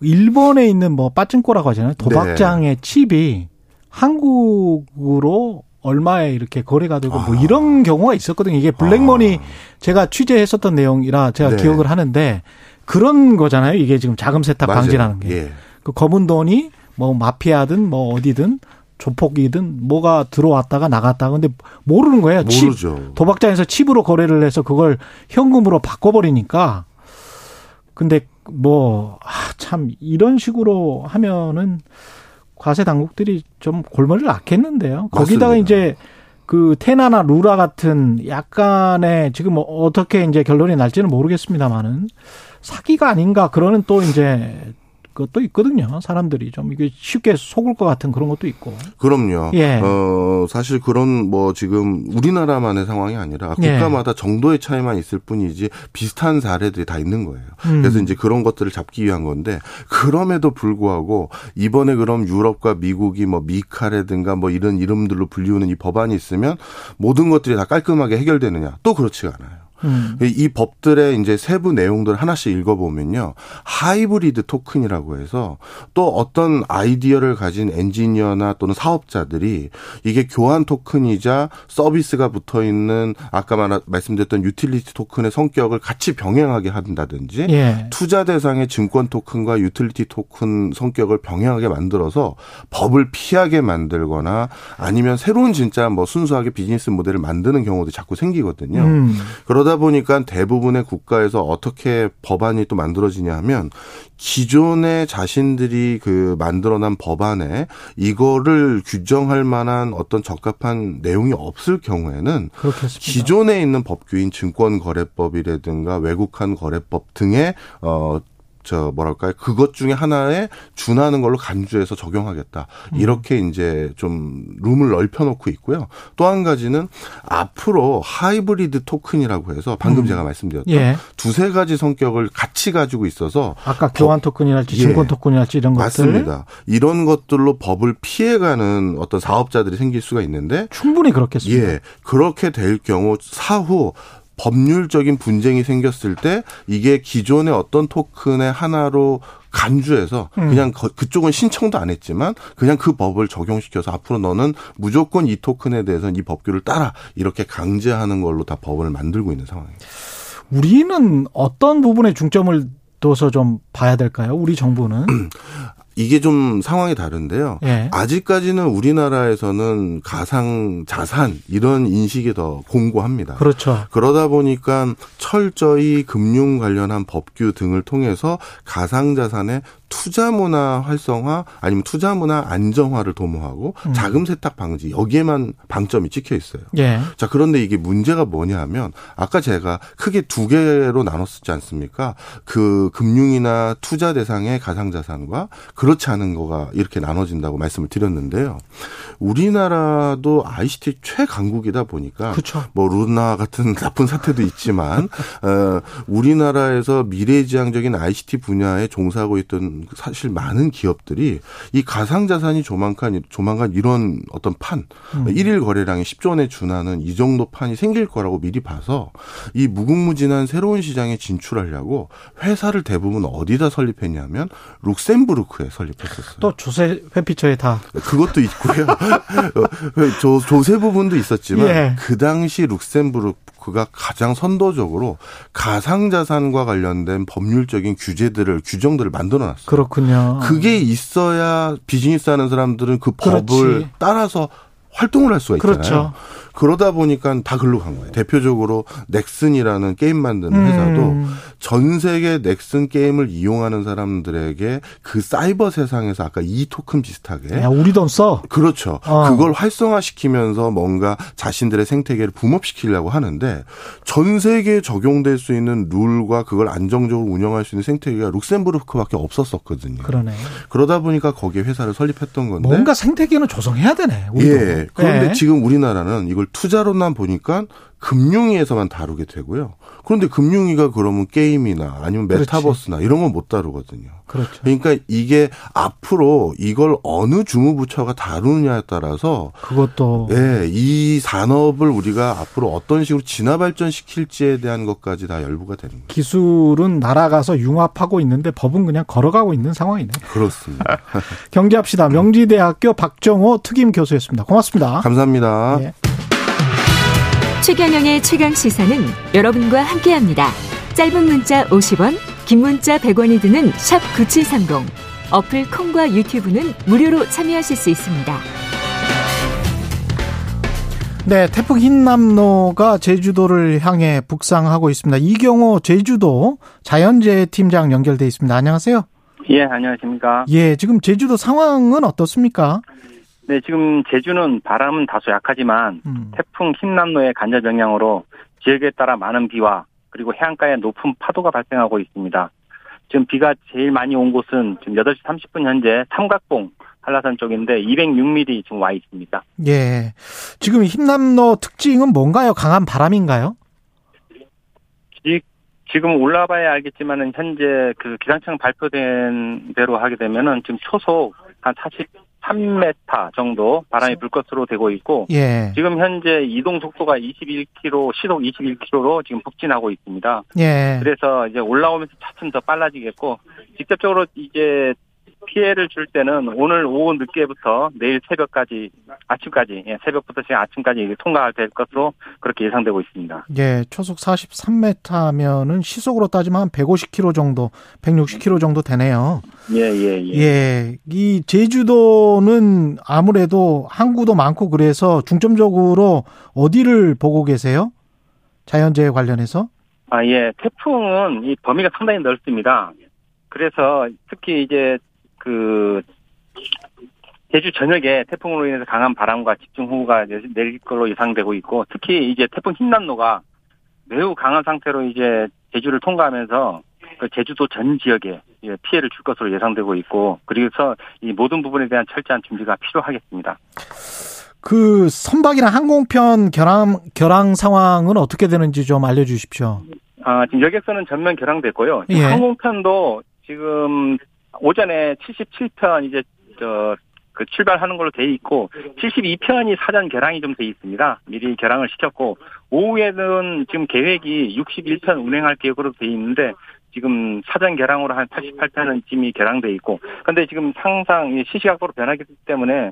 일본에 있는 뭐 빠찡코라고 하잖아요. 도박장의 네. 칩이 한국으로 얼마에 이렇게 거래가 되고 뭐 아. 이런 경우가 있었거든요. 이게 블랙머니 아. 제가 취재했었던 내용이라 제가 네. 기억을 하는데 그런 거잖아요. 이게 지금 자금 세탁 맞아요. 방지라는 게. 예. 그 검은 돈이 뭐 마피아든 뭐 어디든 조폭이든 뭐가 들어왔다가 나갔다가 근데 모르는 거예요. 모르죠. 칩, 도박장에서 칩으로 거래를 해서 그걸 현금으로 바꿔버리니까 근데 뭐 참 아, 이런 식으로 하면은 과세 당국들이 좀 골머리를 앓겠는데요. 거기다가 이제 그 테나나 루라 같은 약간의 지금 뭐 어떻게 이제 결론이 날지는 모르겠습니다만은 사기가 아닌가 그러는 또 이제 것도 있거든요. 사람들이 좀 이게 쉽게 속을 것 같은 그런 것도 있고. 그럼요. 예. 어, 사실 그런 뭐 지금 우리나라만의 상황이 아니라 예. 국가마다 예. 정도의 차이만 있을 뿐이지 비슷한 사례들이 다 있는 거예요. 음. 그래서 이제 그런 것들을 잡기 위한 건데 그럼에도 불구하고 이번에 그럼 유럽과 미국이 뭐 미카라든가 뭐 이런 이름들로 불리우는 이 법안이 있으면 모든 것들이 다 깔끔하게 해결되느냐? 또 그렇지가 않아요. 음. 이 법들의 이제 세부 내용들 하나씩 읽어보면요. 하이브리드 토큰이라고 해서 또 어떤 아이디어를 가진 엔지니어나 또는 사업자들이 이게 교환 토큰이자 서비스가 붙어 있는 아까 말씀드렸던 유틸리티 토큰의 성격을 같이 병행하게 한다든지 예. 투자 대상의 증권 토큰과 유틸리티 토큰 성격을 병행하게 만들어서 법을 피하게 만들거나 아니면 새로운 진짜 뭐 순수하게 비즈니스 모델을 만드는 경우도 자꾸 생기거든요. 음. 그러다 그러다 보니까 대부분의 국가에서 어떻게 법안이 또 만들어지냐 하면 기존에 자신들이 그 만들어낸 법안에 이거를 규정할 만한 어떤 적합한 내용이 없을 경우에는 그렇겠습니다. 기존에 있는 법규인 증권거래법이라든가 외국한 거래법 등의 어 저 뭐랄까요 그것 중에 하나에 준하는 걸로 간주해서 적용하겠다 음. 이렇게 이제 좀 룸을 넓혀놓고 있고요. 또 한 가지는 앞으로 하이브리드 토큰이라고 해서 방금 음. 제가 말씀드렸던 예. 두세 가지 성격을 같이 가지고 있어서 아까 교환 토큰이랄지 예. 증권 토큰이랄지 이런 것들 맞습니다. 이런 것들로 법을 피해가는 어떤 사업자들이 생길 수가 있는데 충분히 그렇겠습니다. 예, 그렇게 될 경우 사후 법률적인 분쟁이 생겼을 때 이게 기존의 어떤 토큰의 하나로 간주해서 음. 그냥 그쪽은 신청도 안 했지만 그냥 그 법을 적용시켜서 앞으로 너는 무조건 이 토큰에 대해서는 이 법규를 따라 이렇게 강제하는 걸로 다 법을 만들고 있는 상황입니다. 우리는 어떤 부분에 중점을 둬서 좀 봐야 될까요? 우리 정부는 (clears throat) 이게 좀 상황이 다른데요. 예. 아직까지는 우리나라에서는 가상 자산 이런 인식이 더 공고합니다. 그렇죠. 그러다 보니까 철저히 금융 관련한 법규 등을 통해서 가상 자산의 투자 문화 활성화 아니면 투자 문화 안정화를 도모하고 음. 자금 세탁 방지 여기에만 방점이 찍혀 있어요. 예. 자 그런데 이게 문제가 뭐냐 하면 아까 제가 크게 두 개로 나눴었지 않습니까? 그 금융이나 투자 대상의 가상 자산과 그렇지 않은 거가 이렇게 나눠진다고 말씀을 드렸는데요. 우리나라도 ICT 최강국이다 보니까 그쵸. 뭐 루나 같은 (laughs) 나쁜 사태도 있지만 어, 우리나라에서 미래지향적인 ICT 분야에 종사하고 있던 사실 많은 기업들이 이 가상자산이 조만간 조만간 이런 어떤 판 음. 일일 거래량이 10조 원에 준하는 이 정도 판이 생길 거라고 미리 봐서 이 무궁무진한 새로운 시장에 진출하려고 회사를 대부분 어디다 설립했냐면 룩셈부르크에 설립했었어요. 또 조세 회피처에 다 그것도 있고요. (laughs) 조, 조세 부분도 있었지만 예. 그 당시 룩셈부르크 가 가장 선도적으로 가상자산과 관련된 법률적인 규제들을 규정들을 만들어 놨어요. 그렇군요. 그게 있어야 비즈니스 하는 사람들은 그 법을 그렇지. 따라서 활동을 할 수가 있잖아요. 그렇죠. 그러다 보니까 다 글로 간 거예요. 대표적으로 넥슨이라는 게임 만드는 회사도 음. 전 세계 넥슨 게임을 이용하는 사람들에게 그 사이버 세상에서 아까 이 토큰 비슷하게 야, 우리 돈 써. 그렇죠. 어. 그걸 활성화시키면서 뭔가 자신들의 생태계를 붐업시키려고 하는데 전 세계에 적용될 수 있는 룰과 그걸 안정적으로 운영할 수 있는 생태계가 룩셈부르크밖에 없었었거든요. 그러네. 그러다 보니까 거기에 회사를 설립했던 건데 뭔가 생태계는 조성해야 되네. 우리도. 예. 그런데 네. 지금 우리나라는 이걸 투자로만 보니까 금융위에서만 다루게 되고요. 그런데 금융위가 그러면 게임이나 아니면 메타버스나 그렇지. 이런 건 못 다루거든요. 그렇죠. 그러니까 이게 앞으로 이걸 어느 주무부처가 다루느냐에 따라서 그것도 예, 이 산업을 우리가 앞으로 어떤 식으로 진화 발전시킬지에 대한 것까지 다 열부가 되는 거예요. 기술은 날아가서 융합하고 있는데 법은 그냥 걸어가고 있는 상황이네. 그렇습니다. (laughs) 경제합시다. 명지대학교 박정호 특임 교수였습니다. 고맙습니다. 감사합니다. 예. 최경영의 최강 시사는 여러분과 함께합니다. 짧은 문자 50원, 긴 문자 100원이 드는 샵 9730. 어플 콩과 유튜브는 무료로 참여하실 수 있습니다. 네, 태풍 흰남노가 제주도를 향해 북상하고 있습니다. 이경호 제주도 자연재해 팀장 연결돼 있습니다. 안녕하세요. 예, 안녕하십니까. 예, 지금 제주도 상황은 어떻습니까? 네, 지금 제주는 바람은 다소 약하지만 음. 태풍 흰남노의 간접 영향으로 지역에 따라 많은 비와 그리고 해안가에 높은 파도가 발생하고 있습니다. 지금 비가 제일 많이 온 곳은 지금 8시 30분 현재 삼각봉 한라산 쪽인데 206mm 지금 와 있습니다. 예. 지금 흰남노 특징은 뭔가요? 강한 바람인가요? 지금 올라봐야 알겠지만은 현재 그 기상청 발표된 대로 하게 되면은 지금 초속 한 43m 정도 바람이 불 것으로 되고 있고 예. 지금 현재 이동 속도가 21km, 시속 21km로 지금 북진하고 있습니다. 예. 그래서 이제 올라오면서 차츰 더 빨라지겠고 직접적으로 이제 피해를 줄 때는 오늘 오후 늦게부터 내일 새벽까지 아침까지 예, 새벽부터 지금 아침까지 통과할 될 것으로 그렇게 예상되고 있습니다. 예, 초속 43m면은 시속으로 따지면 한 150km 정도, 160km 정도 되네요. 예, 예, 예. 예, 이 제주도는 아무래도 항구도 많고 그래서 중점적으로 어디를 보고 계세요? 자연재해 관련해서? 아, 예. 태풍은 이 범위가 상당히 넓습니다. 그래서 특히 이제 그 제주 전역에 태풍으로 인해서 강한 바람과 집중호우가 내릴 걸로 예상되고 있고 특히 이제 태풍 흰남노가 매우 강한 상태로 이제 제주를 통과하면서 그 제주도 전 지역에 피해를 줄 것으로 예상되고 있고 그래서 이 모든 부분에 대한 철저한 준비가 필요하겠습니다. 그 선박이나 항공편 결항 결항 상황은 어떻게 되는지 좀 알려주십시오. 아 지금 여객선은 전면 결항됐고요. 예. 항공편도 지금 오전에 77편 이제 저 그 출발하는 걸로 돼 있고 72편이 사전 결항이 좀 돼 있습니다. 미리 결항을 시켰고 오후에는 지금 계획이 61편 운행할 계획으로 돼 있는데 지금 사전 결항으로 한 88편은 이미 결항돼 있고 근데 지금 상상 시시각도로 변하기 때문에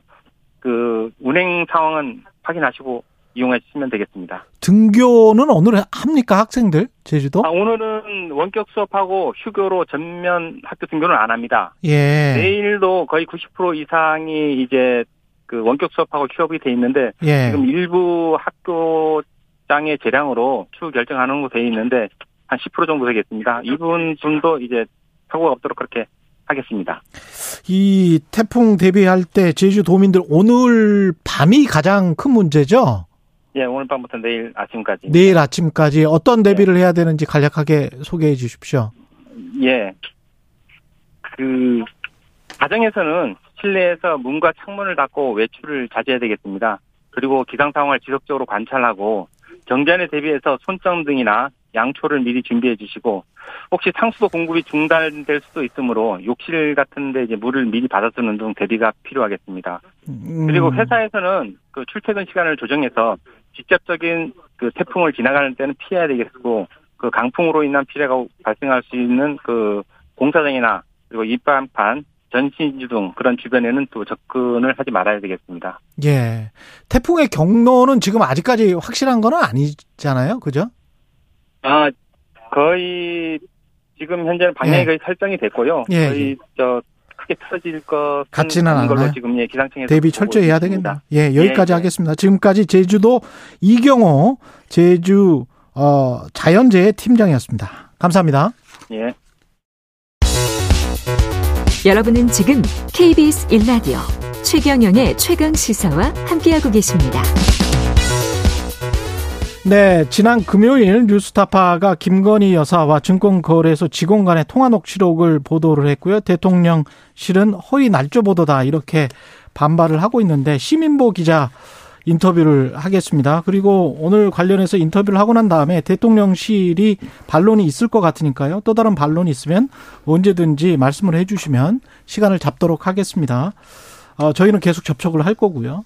그 운행 상황은 확인하시고 이용해 주시면 되겠습니다. 등교는 오늘 합니까 학생들 제주도? 아, 오늘은 원격 수업하고 휴교로 전면 학교 등교는 안 합니다. 예. 내일도 거의 90% 이상이 이제 그 원격 수업하고 휴업이 돼 있는데 예. 지금 일부 학교장의 재량으로 추후 결정하는 거돼 있는데 한 10% 정도 되겠습니다. 이분 분도 이제 사고가 없도록 그렇게 하겠습니다. 이 태풍 대비할 때 제주도민들 오늘 밤이 가장 큰 문제죠? 예, 오늘 밤부터 내일 아침까지. 내일 아침까지 어떤 대비를 네. 해야 되는지 간략하게 소개해 주십시오. 예. 그 가정에서는 실내에서 문과 창문을 닫고 외출을 자제해야 되겠습니다. 그리고 기상 상황을 지속적으로 관찰하고 정전에 대비해서 손정 등이나 양초를 미리 준비해 주시고 혹시 상수도 공급이 중단될 수도 있으므로 욕실 같은데 이제 물을 미리 받아두는 등 대비가 필요하겠습니다. 음. 그리고 회사에서는 그 출퇴근 시간을 조정해서 직접적인 그 태풍을 지나가는 때는 피해야 되겠고 그 강풍으로 인한 피해가 발생할 수 있는 그 공사장이나 그리고 입반판 전신주 등 그런 주변에는 또 접근을 하지 말아야 되겠습니다. 예. 태풍의 경로는 지금 아직까지 확실한 건 아니잖아요. 그죠? 아, 거의 지금 현재는 방향이 예. 거의 설정이 됐고요. 예. 거의 저 크게 터질 것 같지는 않은 걸로 지금 예, 기상청에서 대비 철저히 해야 되겠다. 예, 여기까지 예, 예. 하겠습니다. 지금까지 제주도 이경호 제주 어, 자연재해 팀장이었습니다. 감사합니다. 예. 여러분은 지금 KBS 1라디오 최경영의 최강 시사와 함께하고 계십니다. 네, 지난 금요일 뉴스타파가 김건희 여사와 증권거래소 직원 간의 통화 녹취록을 보도를 했고요. 대통령실은 허위 날조 보도다 이렇게 반발을 하고 있는데 시민보 기자 인터뷰를 하겠습니다. 그리고 오늘 관련해서 인터뷰를 하고 난 다음에 대통령실이 반론이 있을 것 같으니까요. 또 다른 반론이 있으면 언제든지 말씀을 해주시면 시간을 잡도록 하겠습니다. 어, 저희는 계속 접촉을 할 거고요.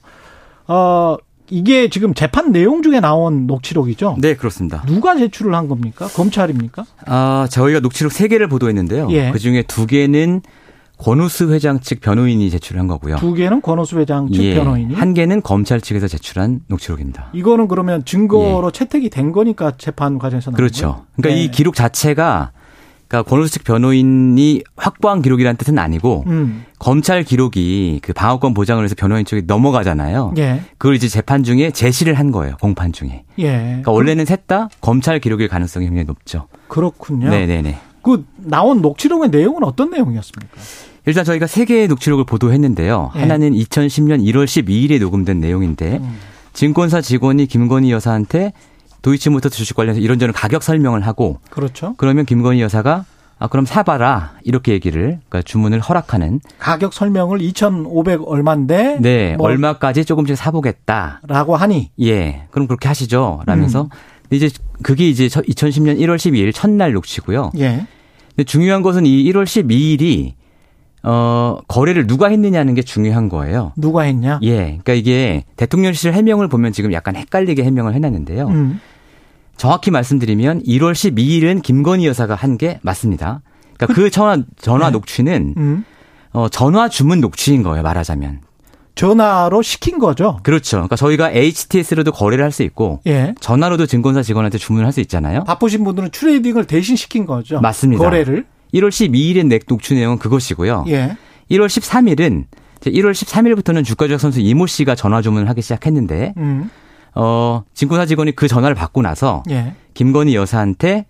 어, 이게 지금 재판 내용 중에 나온 녹취록이죠? 네, 그렇습니다. 누가 제출을 한 겁니까? 검찰입니까? 아, 저희가 녹취록 3개를 보도했는데요. 예. 그중에 2개는 권우수 회장 측 변호인이 제출한 거고요. 두 개는 권우수 회장 측 예, 변호인이 한 개는 검찰 측에서 제출한 녹취록입니다. 이거는 그러면 증거로 예. 채택이 된 거니까 재판 과정에서 그렇죠. 거예요? 그러니까 네. 이 기록 자체가 그러니까 권오수 측 변호인이 확보한 기록이라는 뜻은 아니고 음. 검찰 기록이 그 방어권 보장을 해서 변호인 쪽에 넘어가잖아요. 예. 그걸 이제 재판 중에 제시를 한 거예요. 공판 중에. 예. 그러니까 원래는 셋 다 검찰 기록일 가능성이 굉장히 높죠. 그렇군요. 네네네. 그 나온 녹취록의 내용은 어떤 내용이었습니까? 일단 저희가 세 개의 녹취록을 보도했는데요. 예. 하나는 2010년 1월 12일에 녹음된 내용인데 음. 증권사 직원이 김건희 여사한테 도이치모터 주식 관련해서 이런저런 가격 설명을 하고 그렇죠. 그러면 김건희 여사가 아 그럼 사봐라 이렇게 얘기를 그러니까 주문을 허락하는 가격 설명을 2,500 얼마인데 네 뭐 얼마까지 조금씩 사보겠다라고 하니 예 그럼 그렇게 하시죠 라면서 음. 이제 그게 이제 2010년 1월 12일 첫날 녹취고요. 예. 근데 중요한 것은 이 1월 12일이 어, 거래를 누가 했느냐는 게 중요한 거예요. 누가 했냐? 예. 그러니까 이게 대통령실 해명을 보면 지금 약간 헷갈리게 해명을 해놨는데요. 음. 정확히 말씀드리면 1월 12일은 김건희 여사가 한 게 맞습니다. 그러니까 그, 그 전화, 전화 네. 녹취는 음. 어, 전화 주문 녹취인 거예요, 말하자면. 전화로 시킨 거죠. 그렇죠. 그러니까 저희가 HTS로도 거래를 할 수 있고 예. 전화로도 증권사 직원한테 주문을 할 수 있잖아요. 바쁘신 분들은 trading을 대신 시킨 거죠. 맞습니다. 거래를. 1월 12일의 넥 녹취 내용은 그것이고요. 예. 1월 13일은 1월 13일부터는 주가 조작 선수 이모 씨가 전화 주문을 하기 시작했는데 음. 어, 증권사 직원이 그 전화를 받고 나서 예. 김건희 여사한테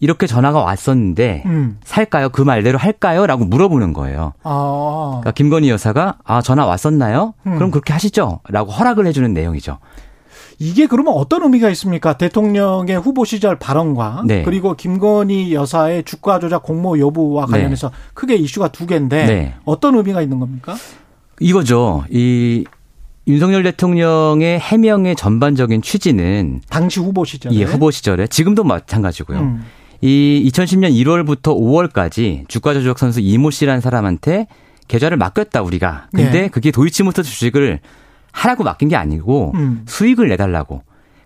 이렇게 전화가 왔었는데 음. 살까요? 그 말대로 할까요? 라고 물어보는 거예요. 아. 그러니까 김건희 여사가 아 전화 왔었나요? 음. 그럼 그렇게 하시죠. 라고 허락을 해주는 내용이죠. 이게 그러면 어떤 의미가 있습니까? 대통령의 후보 시절 발언과 네. 그리고 김건희 여사의 주가 조작 공모 여부와 네. 관련해서 네. 크게 이슈가 두 개인데 네. 어떤 의미가 있는 겁니까? 이거죠. 이 윤석열 대통령의 해명의 전반적인 취지는 당시 후보 시절에 예, 후보 시절에 지금도 마찬가지고요. 음. 이 2010년 1월부터 5월까지 주가 조작 선수 이모 씨라는 사람한테 계좌를 맡겼다 우리가. 근데 네. 그게 도이치모터 주식을 하라고 맡긴 게 아니고 음. 수익을 내달라고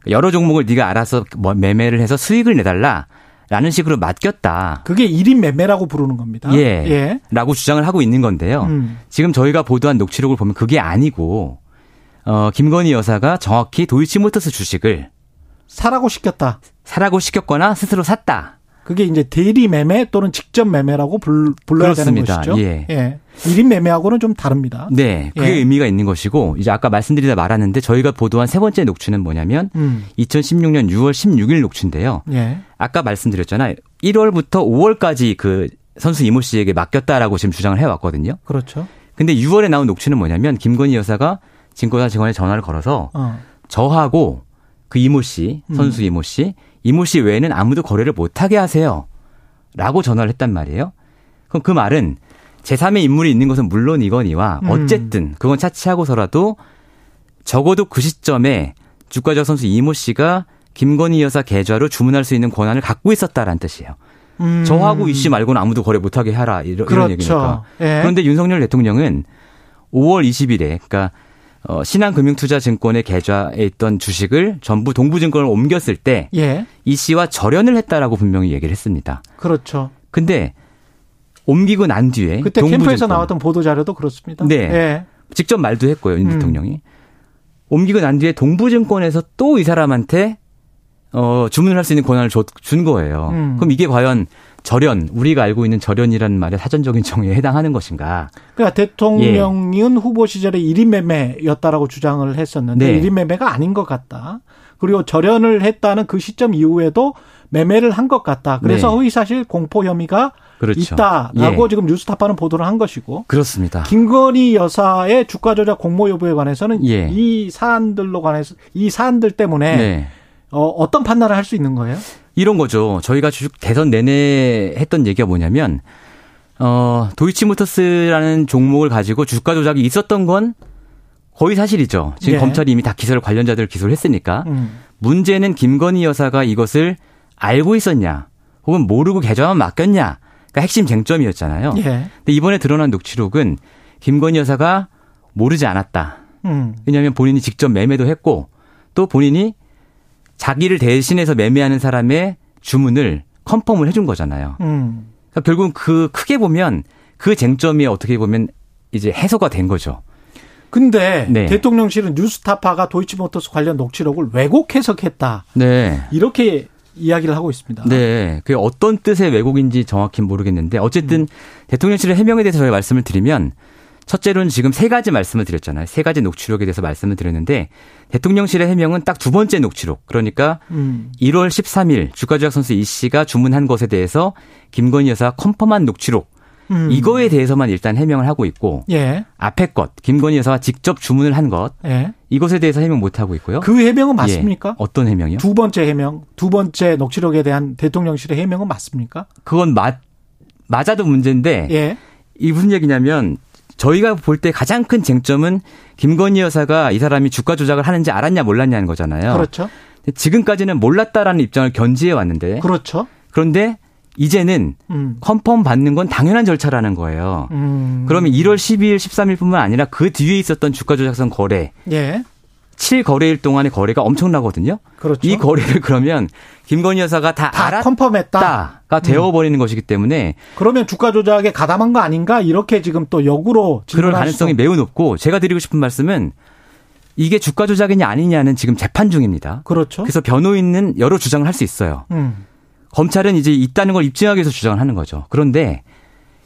여러 종목을 네가 알아서 뭐 매매를 해서 수익을 내달라. 라는 식으로 맡겼다. 그게 1인 매매라고 부르는 겁니다. 예. 예. 라고 주장을 하고 있는 건데요. 음. 지금 저희가 보도한 녹취록을 보면 그게 아니고, 어, 김건희 여사가 정확히 도이치모터스 주식을 사라고 시켰다. 사라고 시켰거나 스스로 샀다. 그게 이제 대리 매매 또는 직접 매매라고 불, 불러야 그렇습니다. 되는 것이죠. 예. 예. 1인 매매하고는 좀 다릅니다. 네. 그게 예. 의미가 있는 것이고 이제 아까 말씀드리다 말았는데 저희가 보도한 세 번째 녹취는 뭐냐면 음. 2016년 6월 16일 녹취인데요. 예. 아까 말씀드렸잖아요. 1월부터 5월까지 그 선수 이모 씨에게 맡겼다라고 지금 주장을 해 왔거든요. 그렇죠. 근데 6월에 나온 녹취는 뭐냐면 김건희 여사가 증권사 직원에 전화를 걸어서 어. 저하고 그 이모 씨, 선수 음. 이모 씨, 이모 씨 외에는 아무도 거래를 못하게 하세요. 라고 전화를 했단 말이에요. 그럼 그 말은 제3의 인물이 있는 것은 물론이거니와 음. 어쨌든 그건 차치하고서라도 적어도 그 시점에 주가적 선수 이모 씨가 김건희 여사 계좌로 주문할 수 있는 권한을 갖고 있었다라는 뜻이에요. 음. 저하고 이 씨 말고는 아무도 거래 못하게 하라 이런, 그렇죠. 얘기니까. 예. 그런데 윤석열 대통령은 5월 20일에 그러니까 어, 신한금융투자증권의 계좌에 있던 주식을 전부 동부증권을 옮겼을 때, 예. 이 씨와 절연을 했다라고 분명히 얘기를 했습니다. 그렇죠. 근데 옮기고 난 뒤에 그때 동부증권. 캠프에서 나왔던 보도 자료도 그렇습니다. 네. 예. 직접 말도 했고요, 윤 음. 대통령이. 옮기고 난 뒤에 동부증권에서 또 이 사람한테 어, 주문을 할 수 있는 권한을 줘, 준 거예요. 음. 그럼 이게 과연 절연, 우리가 알고 있는 절연이라는 말의 사전적인 정의에 해당하는 것인가? 그러니까 대통령은 예. 후보 시절에 1인 매매였다라고 주장을 했었는데 네. 1인 매매가 아닌 것 같다. 그리고 절연을 했다는 그 시점 이후에도 매매를 한 것 같다. 그래서 네. 허위사실 공포 혐의가 그렇죠. 있다라고 예. 지금 뉴스타파는 보도를 한 것이고 그렇습니다. 김건희 여사의 주가 조작 공모 여부에 관해서는 예. 이 사안들로 관해서 이 사안들 때문에 네. 어, 어떤 판단을 할 수 있는 거예요? 이런 거죠. 저희가 주식 대선 내내 했던 얘기가 뭐냐면 어, 도이치모터스라는 종목을 가지고 주가 조작이 있었던 건 거의 사실이죠. 지금 네. 검찰이 이미 다 기소를 관련자들을 기소를 했으니까. 음. 문제는 김건희 여사가 이것을 알고 있었냐, 혹은 모르고 계좌만 맡겼냐, 가 핵심 쟁점이었잖아요. 예. 근데 이번에 드러난 녹취록은 김건희 여사가 모르지 않았다. 음. 왜냐하면 본인이 직접 매매도 했고 또 본인이 자기를 대신해서 매매하는 사람의 주문을 컨펌을 해준 거잖아요. 음. 그러니까 결국 그 크게 보면 그 쟁점이 어떻게 보면 이제 해소가 된 거죠. 근데 네. 대통령실은 뉴스타파가 도이치모터스 관련 녹취록을 왜곡 해석했다. 네. 이렇게 이야기를 하고 있습니다. 네. 그게 어떤 뜻의 왜곡인지 정확히 모르겠는데 어쨌든 음. 대통령실의 해명에 대해서 저희가 말씀을 드리면 첫째로는 지금 세 가지 말씀을 드렸잖아요. 세 가지 녹취록에 대해서 말씀을 드렸는데 대통령실의 해명은 딱 두 번째 녹취록. 그러니까 음. 1월 13일 주가조작 선수 이 씨가 주문한 것에 대해서 김건희 여사 컨펌한 녹취록. 음. 이거에 대해서만 일단 해명을 하고 있고 예. 앞에 것 김건희 여사가 직접 주문을 한 것. 예. 이것에 대해서 해명 못 하고 있고요. 그 해명은 맞습니까? 예. 어떤 해명이요? 두 번째 해명, 두 번째 녹취록에 대한 대통령실의 해명은 맞습니까? 그건 맞 맞아도 문제인데 예. 이 무슨 얘기냐면 저희가 볼 때 가장 큰 쟁점은 김건희 여사가 이 사람이 주가 조작을 하는지 알았냐 몰랐냐는 거잖아요. 그렇죠. 지금까지는 몰랐다라는 입장을 견지해 왔는데. 그렇죠. 그런데 이제는 음. 컨펌 받는 건 당연한 절차라는 거예요. 음. 그러면 1월 12일, 13일뿐만 아니라 그 뒤에 있었던 주가 조작성 거래. 예. 7거래일 동안의 거래가 엄청나거든요. 그렇죠. 이 거래를 그러면 김건희 여사가 다, 다 알았다. 컨펌했다가 음. 되어버리는 음. 것이기 때문에 그러면 주가 조작에 가담한 거 아닌가 이렇게 지금 또 역으로 그럴 가능성이 매우 높고 제가 드리고 싶은 말씀은 이게 주가 조작이냐 아니냐는 지금 재판 중입니다. 그렇죠. 그래서 변호인은 여러 주장을 할 수 있어요. 음. 검찰은 이제 있다는 걸 입증하기 위해서 주장을 하는 거죠. 그런데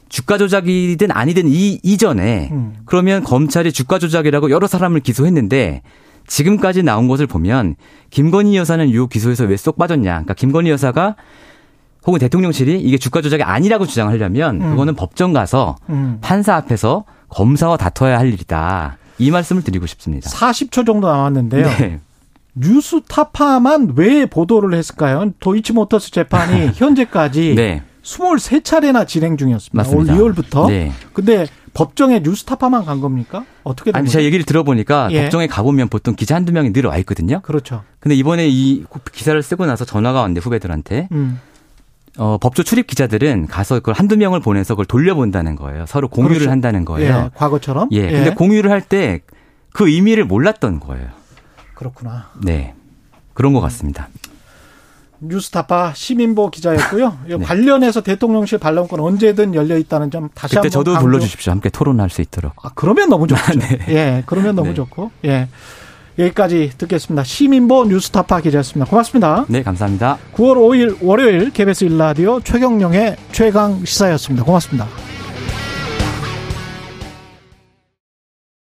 주가 조작이든 아니든 이 이전에 음. 그러면 검찰이 주가 조작이라고 여러 사람을 기소했는데 지금까지 나온 것을 보면 김건희 여사는 이 기소에서 왜 쏙 빠졌냐. 그러니까 김건희 여사가 혹은 대통령실이 이게 주가 조작이 아니라고 주장하려면 음. 그거는 법정 가서 음. 판사 앞에서 검사와 다퉈야 할 일이다. 이 말씀을 드리고 싶습니다. 40초 정도 남았는데요. 네. 뉴스타파만 왜 보도를 했을까요? 도이치모터스 재판이 (laughs) 현재까지 네. 23차례나 진행 중이었습니다. 맞습니다. 올 2월부터. 네. 근데 법정에 뉴스타파만 간 겁니까? 어떻게 된 아니, 제가 얘기를 들어보니까 예. 법정에 가보면 보통 기자 한두 명이 늘 와 있거든요. 그렇죠. 근데 이번에 이 기사를 쓰고 나서 전화가 왔는데 후배들한테. 음. 어, 법조 출입 기자들은 가서 그걸 한두 명을 보내서 그걸 돌려본다는 거예요. 서로 공유를 그렇죠. 한다는 거예요. 예, 과거처럼? 예. 예. 근데 공유를 할 때 그 의미를 몰랐던 거예요. 그렇구나. 네. 그런 것 같습니다. 뉴스타파 시민보 기자였고요. (laughs) 네. 관련해서 대통령실 반론권 언제든 열려 있다는 점 다시 한번 저도 강조. 불러주십시오. 함께 토론할 수 있도록. 아 그러면 너무 좋죠. (laughs) 네. 예, 그러면 너무 네. 좋고 예. 여기까지 듣겠습니다. 시민보 뉴스타파 기자였습니다. 고맙습니다. 네, 감사합니다. 9월 5일 월요일 KBS 일라디오 최경령의 최강 시사였습니다. 고맙습니다.